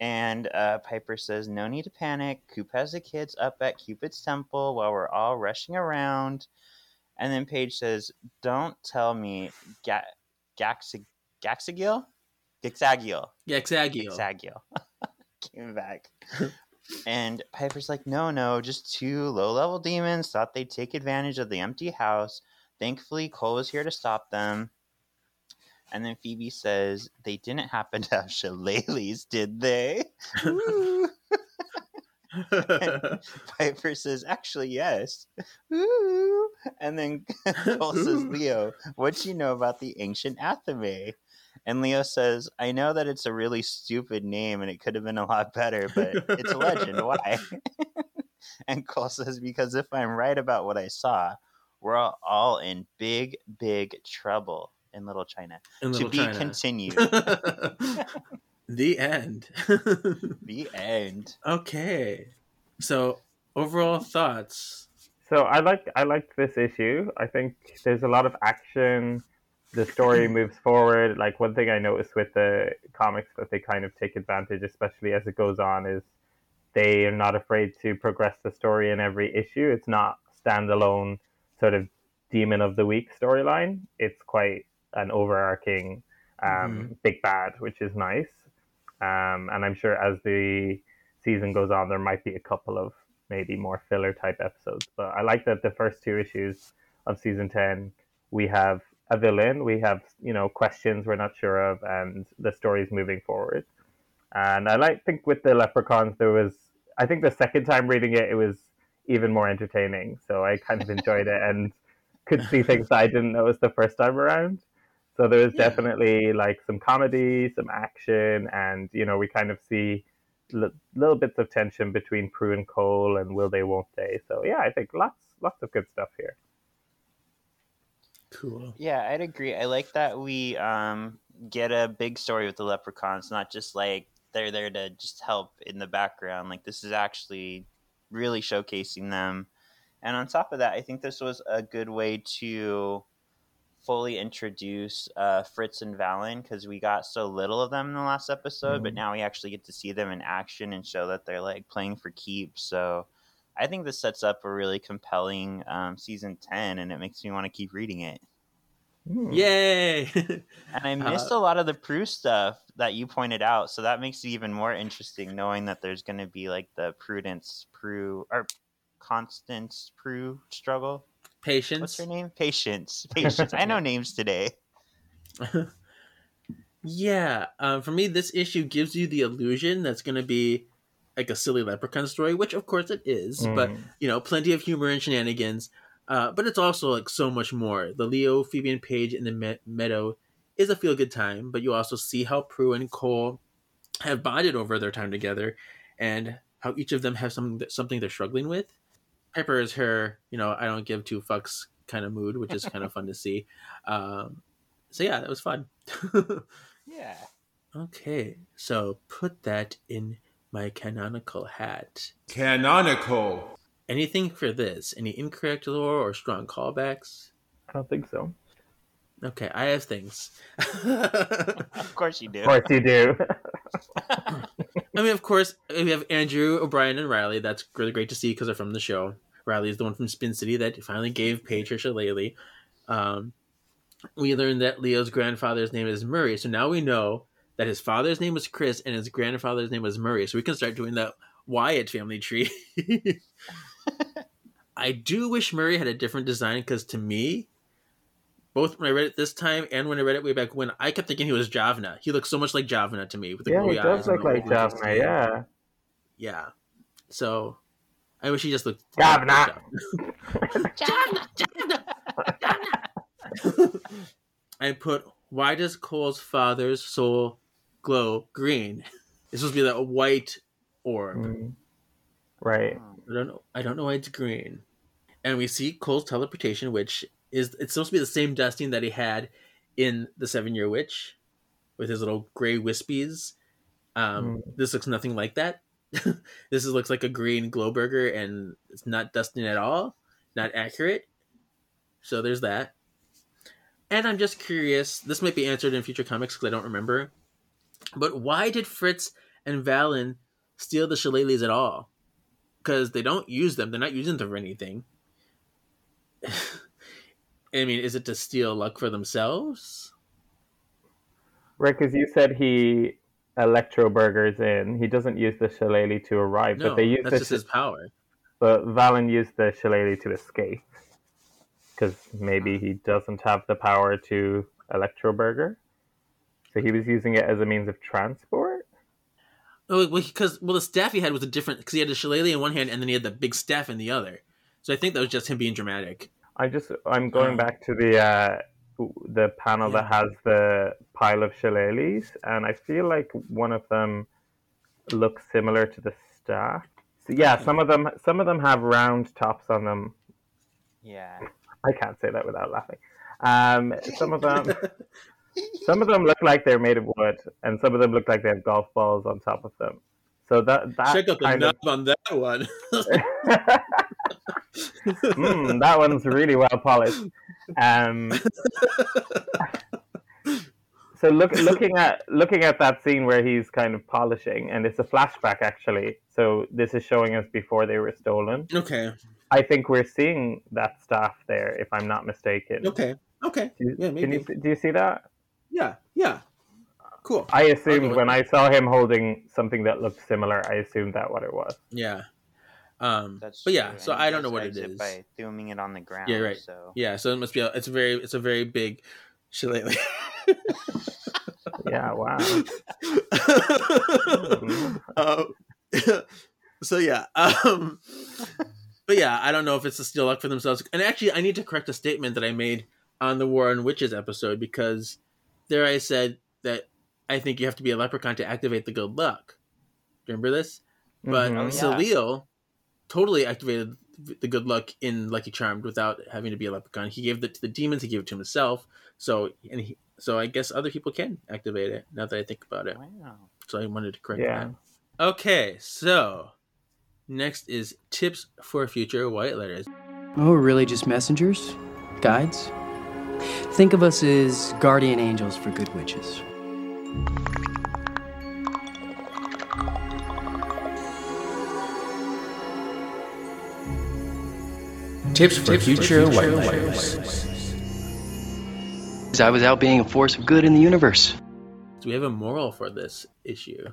And uh, Piper says, "No need to panic. Coop has the kids up at Cupid's temple while we're all rushing around." And then Paige says, "Don't tell me Ga- Gaxig- Gaxagil, Gixagil, Yeah, Xagio. Came back." [LAUGHS] And Piper's like, no, no, just two low level demons thought they'd take advantage of the empty house. Thankfully, Cole was here to stop them. And then Phoebe says, they didn't happen to have shillelaghs, did they? [LAUGHS] [LAUGHS] Piper says, actually, yes. And then Cole says, Leo, what do you know about the ancient Athame? And Leo says, I know that it's a really stupid name and it could have been a lot better, but it's a legend. [LAUGHS] Why? [LAUGHS] and Cole says, because if I'm right about what I saw, we're all, all in big, big trouble in Little China. In to Little be China. continued. [LAUGHS] the end. the end. okay. So, overall thoughts. So I like I liked this issue. I think there's a lot of action. The story moves forward. Like one thing I noticed with the comics that they kind of take advantage, especially as it goes on, is they are not afraid to progress the story in every issue. It's not standalone sort of demon of the week storyline. It's quite an overarching um, big bad, which is nice. Um, and I'm sure as the season goes on, there might be a couple of maybe more filler type episodes. But I like that the first two issues of season 10, we have a villain. We have you know questions we're not sure of, and the story's moving forward. And I like think with the leprechauns there was I think the second time reading it it was even more entertaining. So I kind of enjoyed it and [LAUGHS] could see things that I didn't notice the first time around. So there was Yeah. definitely like some comedy, some action, and you know we kind of see li- little bits of tension between Prue and Cole and will they, won't they. So yeah, I think lots lots of good stuff here. Cool. Yeah, I'd agree. I like that we um, get a big story with the leprechauns, not just like they're there to just help in the background. Like this is actually really showcasing them. And on top of that, I think this was a good way to fully introduce uh, Fritz and Valen because we got so little of them in the last episode, but Mhm. now we actually get to see them in action and show that they're like playing for keeps. So I think this sets up a really compelling um, season 10 and it makes me want to keep reading it. Hmm. Yay! [LAUGHS] And I missed Uh, a lot of the Prue stuff that you pointed out, so that makes it even more interesting knowing that there's going to be like the Prudence Prue or Constance Prue struggle. Patience. What's her name? Patience. [LAUGHS] Patience. I know names today. [LAUGHS] Yeah, um, for me, this issue gives you the illusion that's going to be like a silly leprechaun story, which of course it is, but Mm. you know, plenty of humor and shenanigans. Uh, but it's also like so much more. The Leo, Phoebe, and Paige in the me- meadow is a feel good time, but you also see how Prue and Cole have bonded over their time together, and how each of them have something something they're struggling with. Piper is her, you know, I don't give two fucks kind of mood, which is kind of fun to see. Um, so yeah, that was fun. [LAUGHS] Yeah. Okay, so put that in my canonical hat. Canonical. Anything for this? Any incorrect lore or strong callbacks? I don't think so. Okay, I have things. Of [LAUGHS] course you do. Of course you do. [LAUGHS] I mean, of course, we have Andrew, O'Brien, and Riley. That's really great to see because they're from the show. Riley is the one from Spin City that finally gave Paige her shillelagh. Um, we learned that Leo's grandfather's name is Murray, so now we know that his father's name was Chris and his grandfather's name was Murray. So we can start doing that Wyatt family tree. [LAUGHS] I do wish Murray had a different design because to me, both when I read it this time and when I read it way back when, I kept thinking he was Javna. He looks so much like Javna to me with the yeah, he does look like oval Javna, skin. yeah. Yeah. So I wish he just looked [LAUGHS] Javna. Javna. Javna. Javna. [LAUGHS] I put why does Cole's father's soul glow green? It's supposed to be that white orb. Mm. Right. I don't know. I don't know why it's green. And we see Cole's teleportation, which is it's supposed to be the same dusting that he had in the Seven Year Witch, with his little gray wispies. Um, This looks nothing like that. [LAUGHS] this is, looks like a green glow burger, and it's not dusting at all. Not accurate. So there's that. And I'm just curious. This might be answered in future comics because I don't remember. But why did Fritz and Valen steal the shillelaghs at all? Because they don't use them. They're not using them for anything. [SIGHS] I mean, is it to steal luck for themselves? Right, because you said he electro burgers in. He doesn't use the shillelagh to arrive, No, but they use that's the just sh- his power. But Valen used the shillelagh to escape because maybe he doesn't have the power to electro burger. So he was using it as a means of transport. Oh, well, because well, the staff he had was a different because he had the shillelagh in one hand and then he had the big staff in the other. So I think that was just him being dramatic. I just I'm going Oh. back to the uh, the panel that has the pile of shillelaghs, and I feel like one of them looks similar to the staff. So yeah, some of them some of them have round tops on them. Yeah. I can't say that without laughing. Um, some of them [LAUGHS] some of them look like they're made of wood, and some of them look like they have golf balls on top of them. So that that Check out the knob of, on that one. [LAUGHS] mm, that one's really well polished. Um, [LAUGHS] so look, looking at looking at that scene where he's kind of polishing, and it's a flashback actually. So this is showing us before they were stolen. okay. I think we're seeing that staff there, if I'm not mistaken. Okay. Okay. Do Yeah, can maybe. you do you see that? Yeah. Yeah. Cool. I assumed go when I saw him holding something that looked similar, I assumed that what it was. Yeah. Um, That's but yeah, true, so and I don't know does what it exit is. by thuming it on the ground. Yeah, right. So Yeah, so it must be. A, it's a very, it's a very big shillelagh. [LAUGHS] Yeah, wow. [LAUGHS] [LAUGHS] um, so yeah, um, but yeah, I don't know if it's a steal luck for themselves. And actually, I need to correct a statement that I made on the War on Witches episode because there I said that I think you have to be a leprechaun to activate the good luck. Remember this? But Mhm. Oh, yeah. Salil totally activated the good luck in Lucky Charmed without having to be a leprechaun. He gave it to the demons. He gave it to himself. So and he, so I guess other people can activate it. Now that I think about it, wow. so I wanted to correct Yeah. that. Okay, so next is tips for future white lighters. Oh, really just messengers? Guides? Think of us as guardian angels for good witches. Tips for future white lighters. I was out being a force of good in the universe. Do we have a moral for this issue?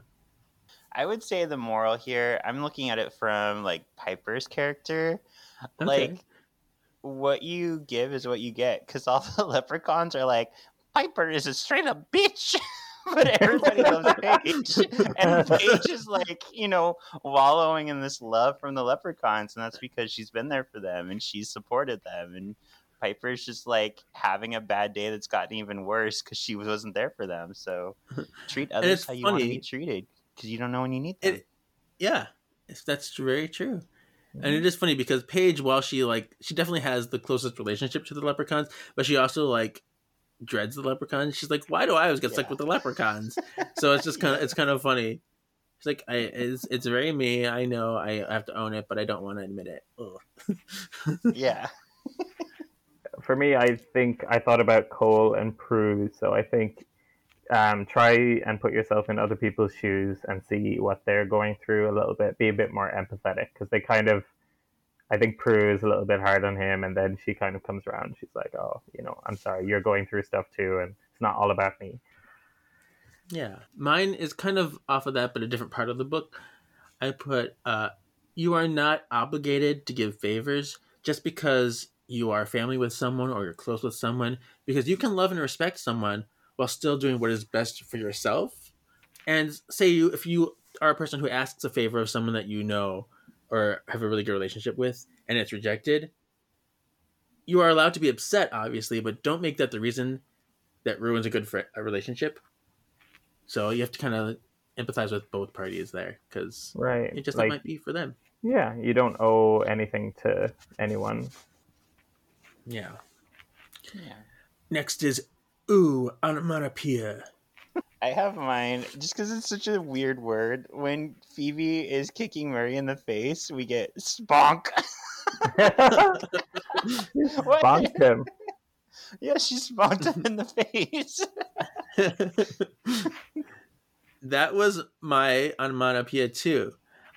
I would say the moral here, I'm looking at it from like Piper's character. Okay. Like what you give is what you get cuz all [LAUGHS] the leprechauns are like Piper is a straight up bitch. [LAUGHS] but everybody loves [LAUGHS] Paige. And Paige is like, you know, wallowing in this love from the leprechauns and that's because she's been there for them and she's supported them and Piper's just like having a bad day that's gotten even worse because she wasn't there for them. So treat others how you want to be treated because you don't know when you need them. It, yeah, that's very true. And it mm-hmm. is funny because Paige, while she like, she definitely has the closest relationship to the leprechauns, but she also like dreads the leprechauns. She's like, why do I always get stuck with the leprechauns? so it's just [LAUGHS] kind of, it's kind of funny. She's like, I, it's, it's very me. I know I have to own it, but I don't want to admit it. [LAUGHS] Yeah. for me, I think I thought about Cole and Prue. So I think um, try and put yourself in other people's shoes and see what they're going through a little bit. Be a bit more empathetic because they kind of. I think Prue is a little bit hard on him, and then she kind of comes around. She's like, "Oh, you know, I'm sorry, you're going through stuff too, and it's not all about me." Yeah, mine is kind of off of that, but a different part of the book. I put, uh, you are not obligated to give favors just because you are family with someone or you're close with someone, because you can love and respect someone while still doing what is best for yourself. And say you, if you are a person who asks a favor of someone that you know or have a really good relationship with, and it's rejected, you are allowed to be upset, obviously, but don't make that the reason that ruins a good fri a relationship. So you have to kind of empathize with both parties there because Right. it just like, might be for them. yeah, you don't owe anything to anyone. Yeah. Yeah. Next is ooh onomatopoeia. I have mine just because it's such a weird word. When Phoebe is kicking Murray in the face, we get sponk. [LAUGHS] What? Him. Yeah, she sponked him in the face. [LAUGHS] that was my onomatopoeia too.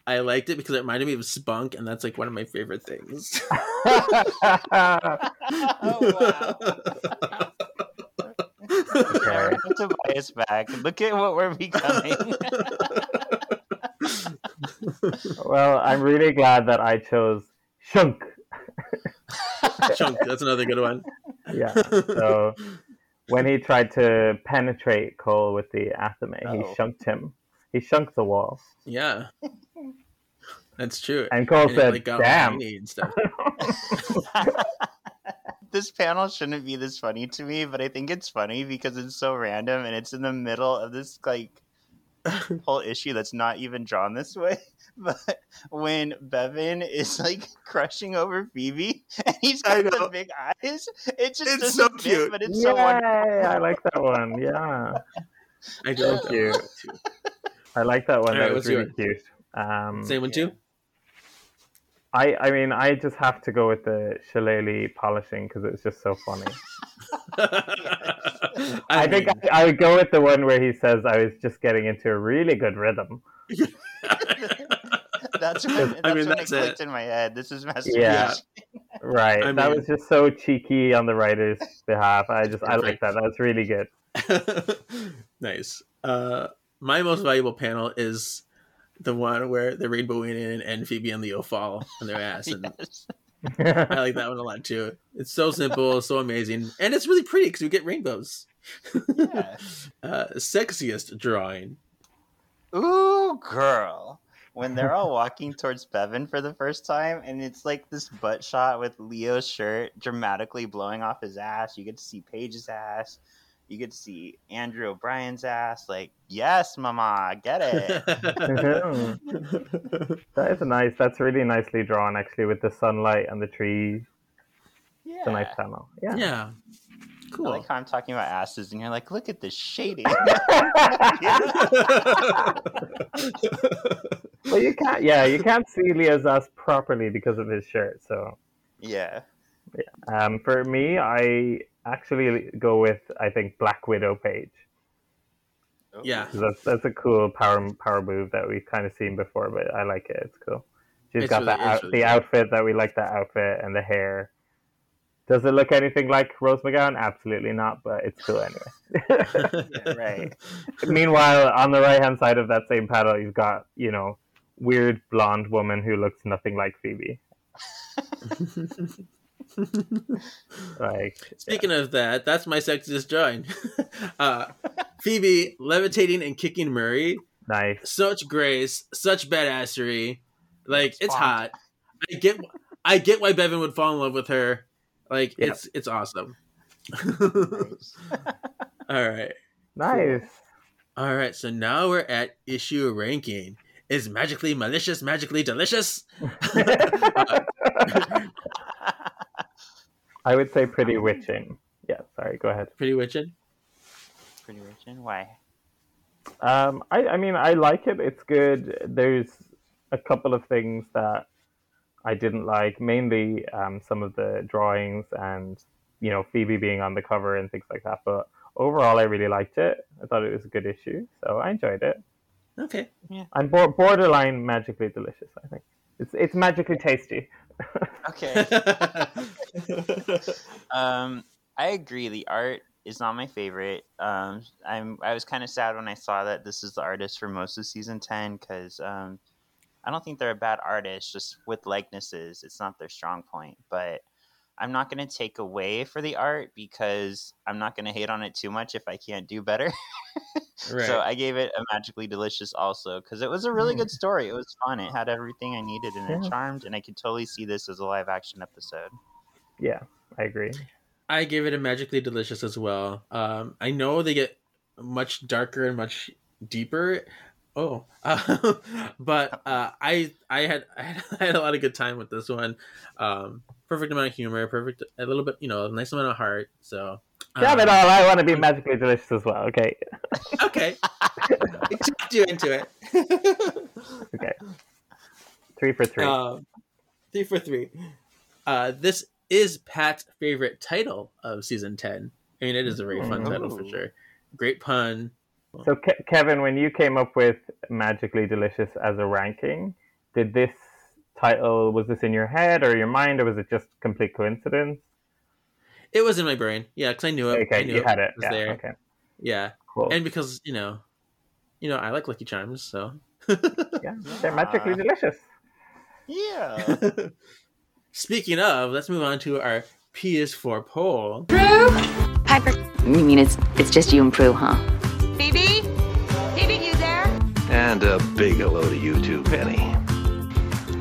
I liked it because it reminded me of spunk, and that's like one of my favorite things. [LAUGHS] oh wow! Aaron, [LAUGHS] Tobias back. Look at what we're becoming. [LAUGHS] well, I'm really glad that I chose shunk. [LAUGHS] Chunk, that's another good one. Yeah. So when he tried to penetrate Cole with the athame, Oh. he shunked him. He shunked the wall. Yeah, that's true. And Cole it, said, like, "Damn." I and stuff. This panel shouldn't be this funny to me, but I think it's funny because it's so random and it's in the middle of this like [LAUGHS] whole issue that's not even drawn this way. [LAUGHS] But when Bevan is like [LAUGHS] crushing over Phoebe and he's I got the big eyes, it just It's doesn't so fit, cute. but it's Yay! so wonderful. I like that one. Yeah. I do like Thank that one. I like that one. All right, that was really yours? cute. Um, Same one too. I, I mean, I just have to go with the shillelagh polishing because it's just so funny. [LAUGHS] I, think mean, I, I would go with the one where he says, "I was just getting into a really good rhythm." [LAUGHS] That's when, that's I mean, when that's it it. clicked in my head. This is masturbation. Yeah. [LAUGHS] Right. I that mean- was just so cheeky on the writer's behalf. I just I like that. That was really good. nice. Uh, my most valuable panel is the one where the Rainbow Union and Phoebe and Leo fall on their ass, and Yes. I like that one a lot too. It's so simple, so amazing, and it's really pretty because we get rainbows. Yeah. [LAUGHS] Uh, sexiest drawing. Ooh, girl. When they're all walking towards Bevan for the first time, and it's like this butt shot with Leo's shirt dramatically blowing off his ass. You get to see Paige's ass. You get to see Andrew O'Brien's ass. Like, yes, mama, get it. [LAUGHS] that is a nice. That's really nicely drawn, actually, with the sunlight and the trees. yeah. It's a nice panel. Yeah. yeah, I cool. like how I'm talking about asses, and you're like, look at the shading. [LAUGHS] [LAUGHS] well, you can't. Yeah, you can't see Leo's ass properly because of his shirt. So, Yeah. yeah. um, for me, I actually go with I think Black Widow Paige. Oh. Yeah, That's that's a cool power power move that we've kind of seen before, but I like it. It's cool. She's It's got really- that it's out, really the cool. outfit that we like. That outfit and the hair. Does it look anything like Rose McGowan? Absolutely not, but it's cool anyway. [LAUGHS] Yeah, right. [LAUGHS] Meanwhile, on the right hand side of that same panel, you've got you know weird blonde woman who looks nothing like Phoebe. [LAUGHS] [LAUGHS] Like Speaking of that, that's my sexiest drawing. [LAUGHS] uh, [LAUGHS] Phoebe levitating and kicking Murray. nice. Such grace, such badassery. Like it's Fun. hot. I get, I get why Bevan would fall in love with her. Like Yep. it's it's awesome. Nice. All right, Nice. all right. So now we're at issue ranking. Is magically malicious, magically delicious? I would say pretty witching. Yeah, sorry, go ahead. Pretty witching. Pretty rich. And why? Um, I, I mean, I like it. It's good. There's a couple of things that I didn't like, mainly um, some of the drawings and, you know, Phoebe being on the cover and things like that. But overall, I really liked it. I thought it was a good issue, so I enjoyed it. Okay. I'm bor- borderline magically delicious, I think. It's, it's magically tasty. Okay. [LAUGHS] Um, I agree. The art is not my favorite. Um, I'm I was kind of sad when I saw that this is the artist for most of season ten because um, I don't think they're a bad artist. Just with likenesses, it's not their strong point. But I'm not going to take away for the art because I'm not going to hate on it too much if I can't do better. [LAUGHS] Right. So I gave it a magically delicious also because it was a really good story. It was fun. It had everything I needed and it Yeah. charmed, and I could totally see this as a live action episode. yeah, I agree. I gave it a magically delicious as well. Um, I know they get much darker and much deeper. Oh, uh, [LAUGHS] but uh, I I had [LAUGHS] I had a lot of good time with this one. Um, perfect amount of humor, perfect a little bit, you know, a nice amount of heart. So Damn it um, all, I want to be magically delicious as well. Okay. Okay, I talked you into it. [LAUGHS] Okay. Three for three. Um, three for three. Uh, this is Pat's favorite title of season ten. I mean, it is a very fun title for sure. Great pun. So, Ke- Kevin, when you came up with Magically Delicious as a ranking, did this title, was this in your head or your mind, or was it just complete coincidence? It was in my brain. Yeah, because I knew it. I Okay, knew you had it. was Yeah, there. okay, Yeah, cool. and because you know, you know, I like Lucky Charms, so. yeah, they're magically [LAUGHS] delicious. Yeah. [LAUGHS] Speaking of, let's move on to our PS4 poll. Piper. You mean it's it's just you and Prue, huh? And a big hello to you too, Penny.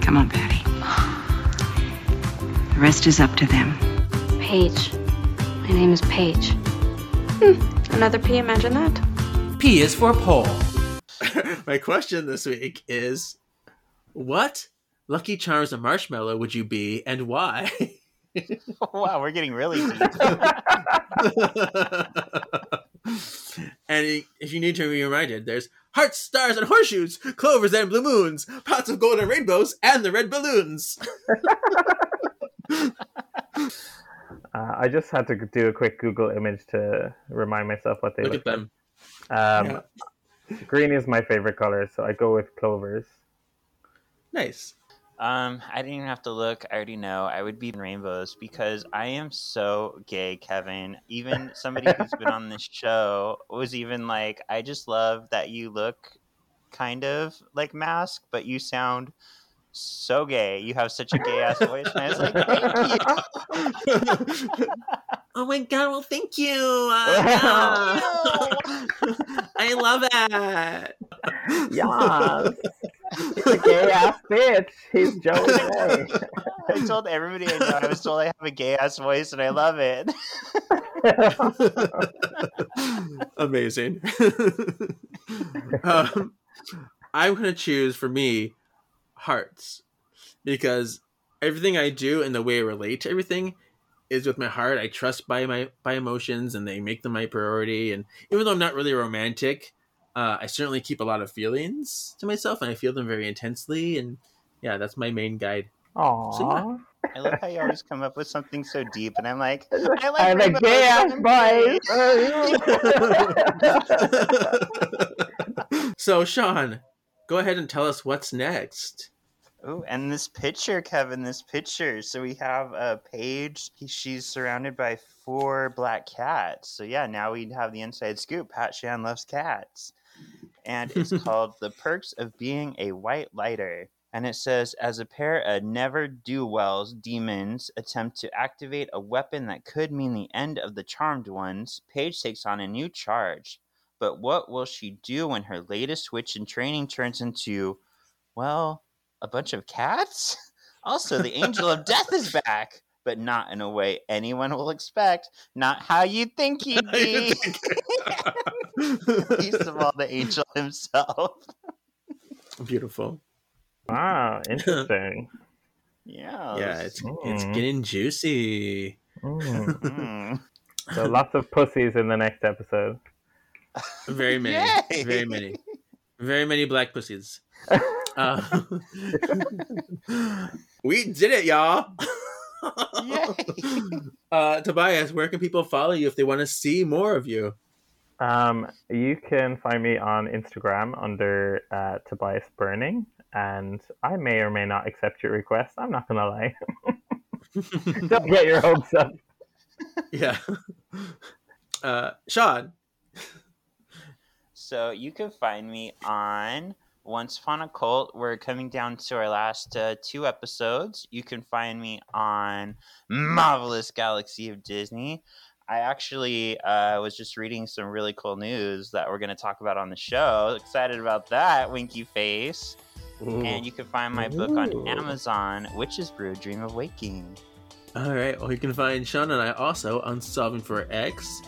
Come on, Patty. The rest is up to them. Paige. My name is Paige. Hmm. Another P, imagine that. PS4 poll. [LAUGHS] my question this week is what Lucky Charms and Marshmallow would you be and why? [LAUGHS] wow, we're getting really [LAUGHS] deep. and if you need to be reminded, there's hearts, stars, and horseshoes, clovers and blue moons, pots of golden rainbows, and the red balloons. [LAUGHS] Uh, I just had to do a quick Google image to remind myself what they Look look, at them. like. Um, Green is my favorite color, so I go with clovers. Nice. Um, I didn't even have to look. I already know. I would be in rainbows because I am so gay, Kevin. Even somebody who's been on this show was even like, I just love that you look kind of like mask, but you sound so gay. You have such a gay ass [LAUGHS] voice. And I was like, thank you. [LAUGHS] oh my god! Well, thank you. [LAUGHS] Uh, I love it. Yes. He's a gay ass bitch. He's Joey [LAUGHS] Ray. I told everybody I know. I was told I have a gay ass voice, and I love it. [LAUGHS] Amazing. [LAUGHS] um, I'm gonna choose for me hearts because everything I do and the way I relate to everything is with my heart. I trust by my by emotions, and they make them my priority. And even though I'm not really romantic, uh, I certainly keep a lot of feelings to myself, and I feel them very intensely. And yeah, that's my main guide. Aww. So, yeah. I love how you always come up with something so deep, and I'm like, [LAUGHS] I like I'm a gay ass boy. [LAUGHS] [LAUGHS] so, Sean, go ahead and tell us what's next. Oh, and this picture, Kevin, this picture. So we have a Paige. She's surrounded by four black cats. So yeah, now we have the inside scoop. Pat Shand loves cats. And [LAUGHS] it's called The Perks of Being a White Lighter. And it says, as a pair of never do wells demons attempt to activate a weapon that could mean the end of the charmed ones, Paige takes on a new charge. But what will she do when her latest witch in training turns into, well, a bunch of cats? [LAUGHS] Also, the angel of death is back, but not in a way anyone will expect. Not how you think [LAUGHS] he'd be. [LAUGHS] Least of all, the angel [LAUGHS] himself. Beautiful. Wow, interesting. Yeah. Yeah, it's it's Mm. getting juicy. Mm. Mm. So lots of pussies in the next episode. Very many, Yay! very many, very many black pussies. Uh, we did it, y'all. [LAUGHS] uh, Tobias, where can people follow you if they want to see more of you? Um, you can find me on Instagram under uh, Tobias Burning, and I may or may not accept your request. I'm not gonna lie. [LAUGHS] Don't get your hopes up. Yeah. Uh, Sean. So you can find me on Once Upon a Cult. We're coming down to our last uh, two episodes. You can find me on Marvelous Galaxy of Disney. I actually uh, was just reading some really cool news that we're going to talk about on the show. Excited about that, Winky Face. And you can find my book on Ooh. Amazon, Witch's Brew Dream of Waking. All right. Well, you can find Sean and I also on Solving for X.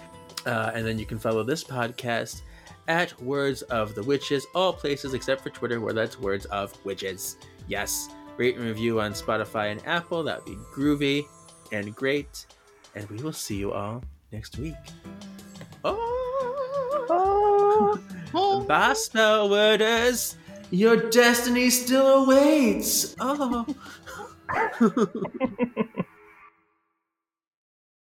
Uh, and then you can follow this podcast at Words of the Witches, all places except for Twitter, where that's Words of Witches. Yes. Rate and review on Spotify and Apple. That would be groovy and great. And we will see you all next week. Oh! oh, oh. Bye, spellworders! Your destiny still awaits! Oh! [LAUGHS]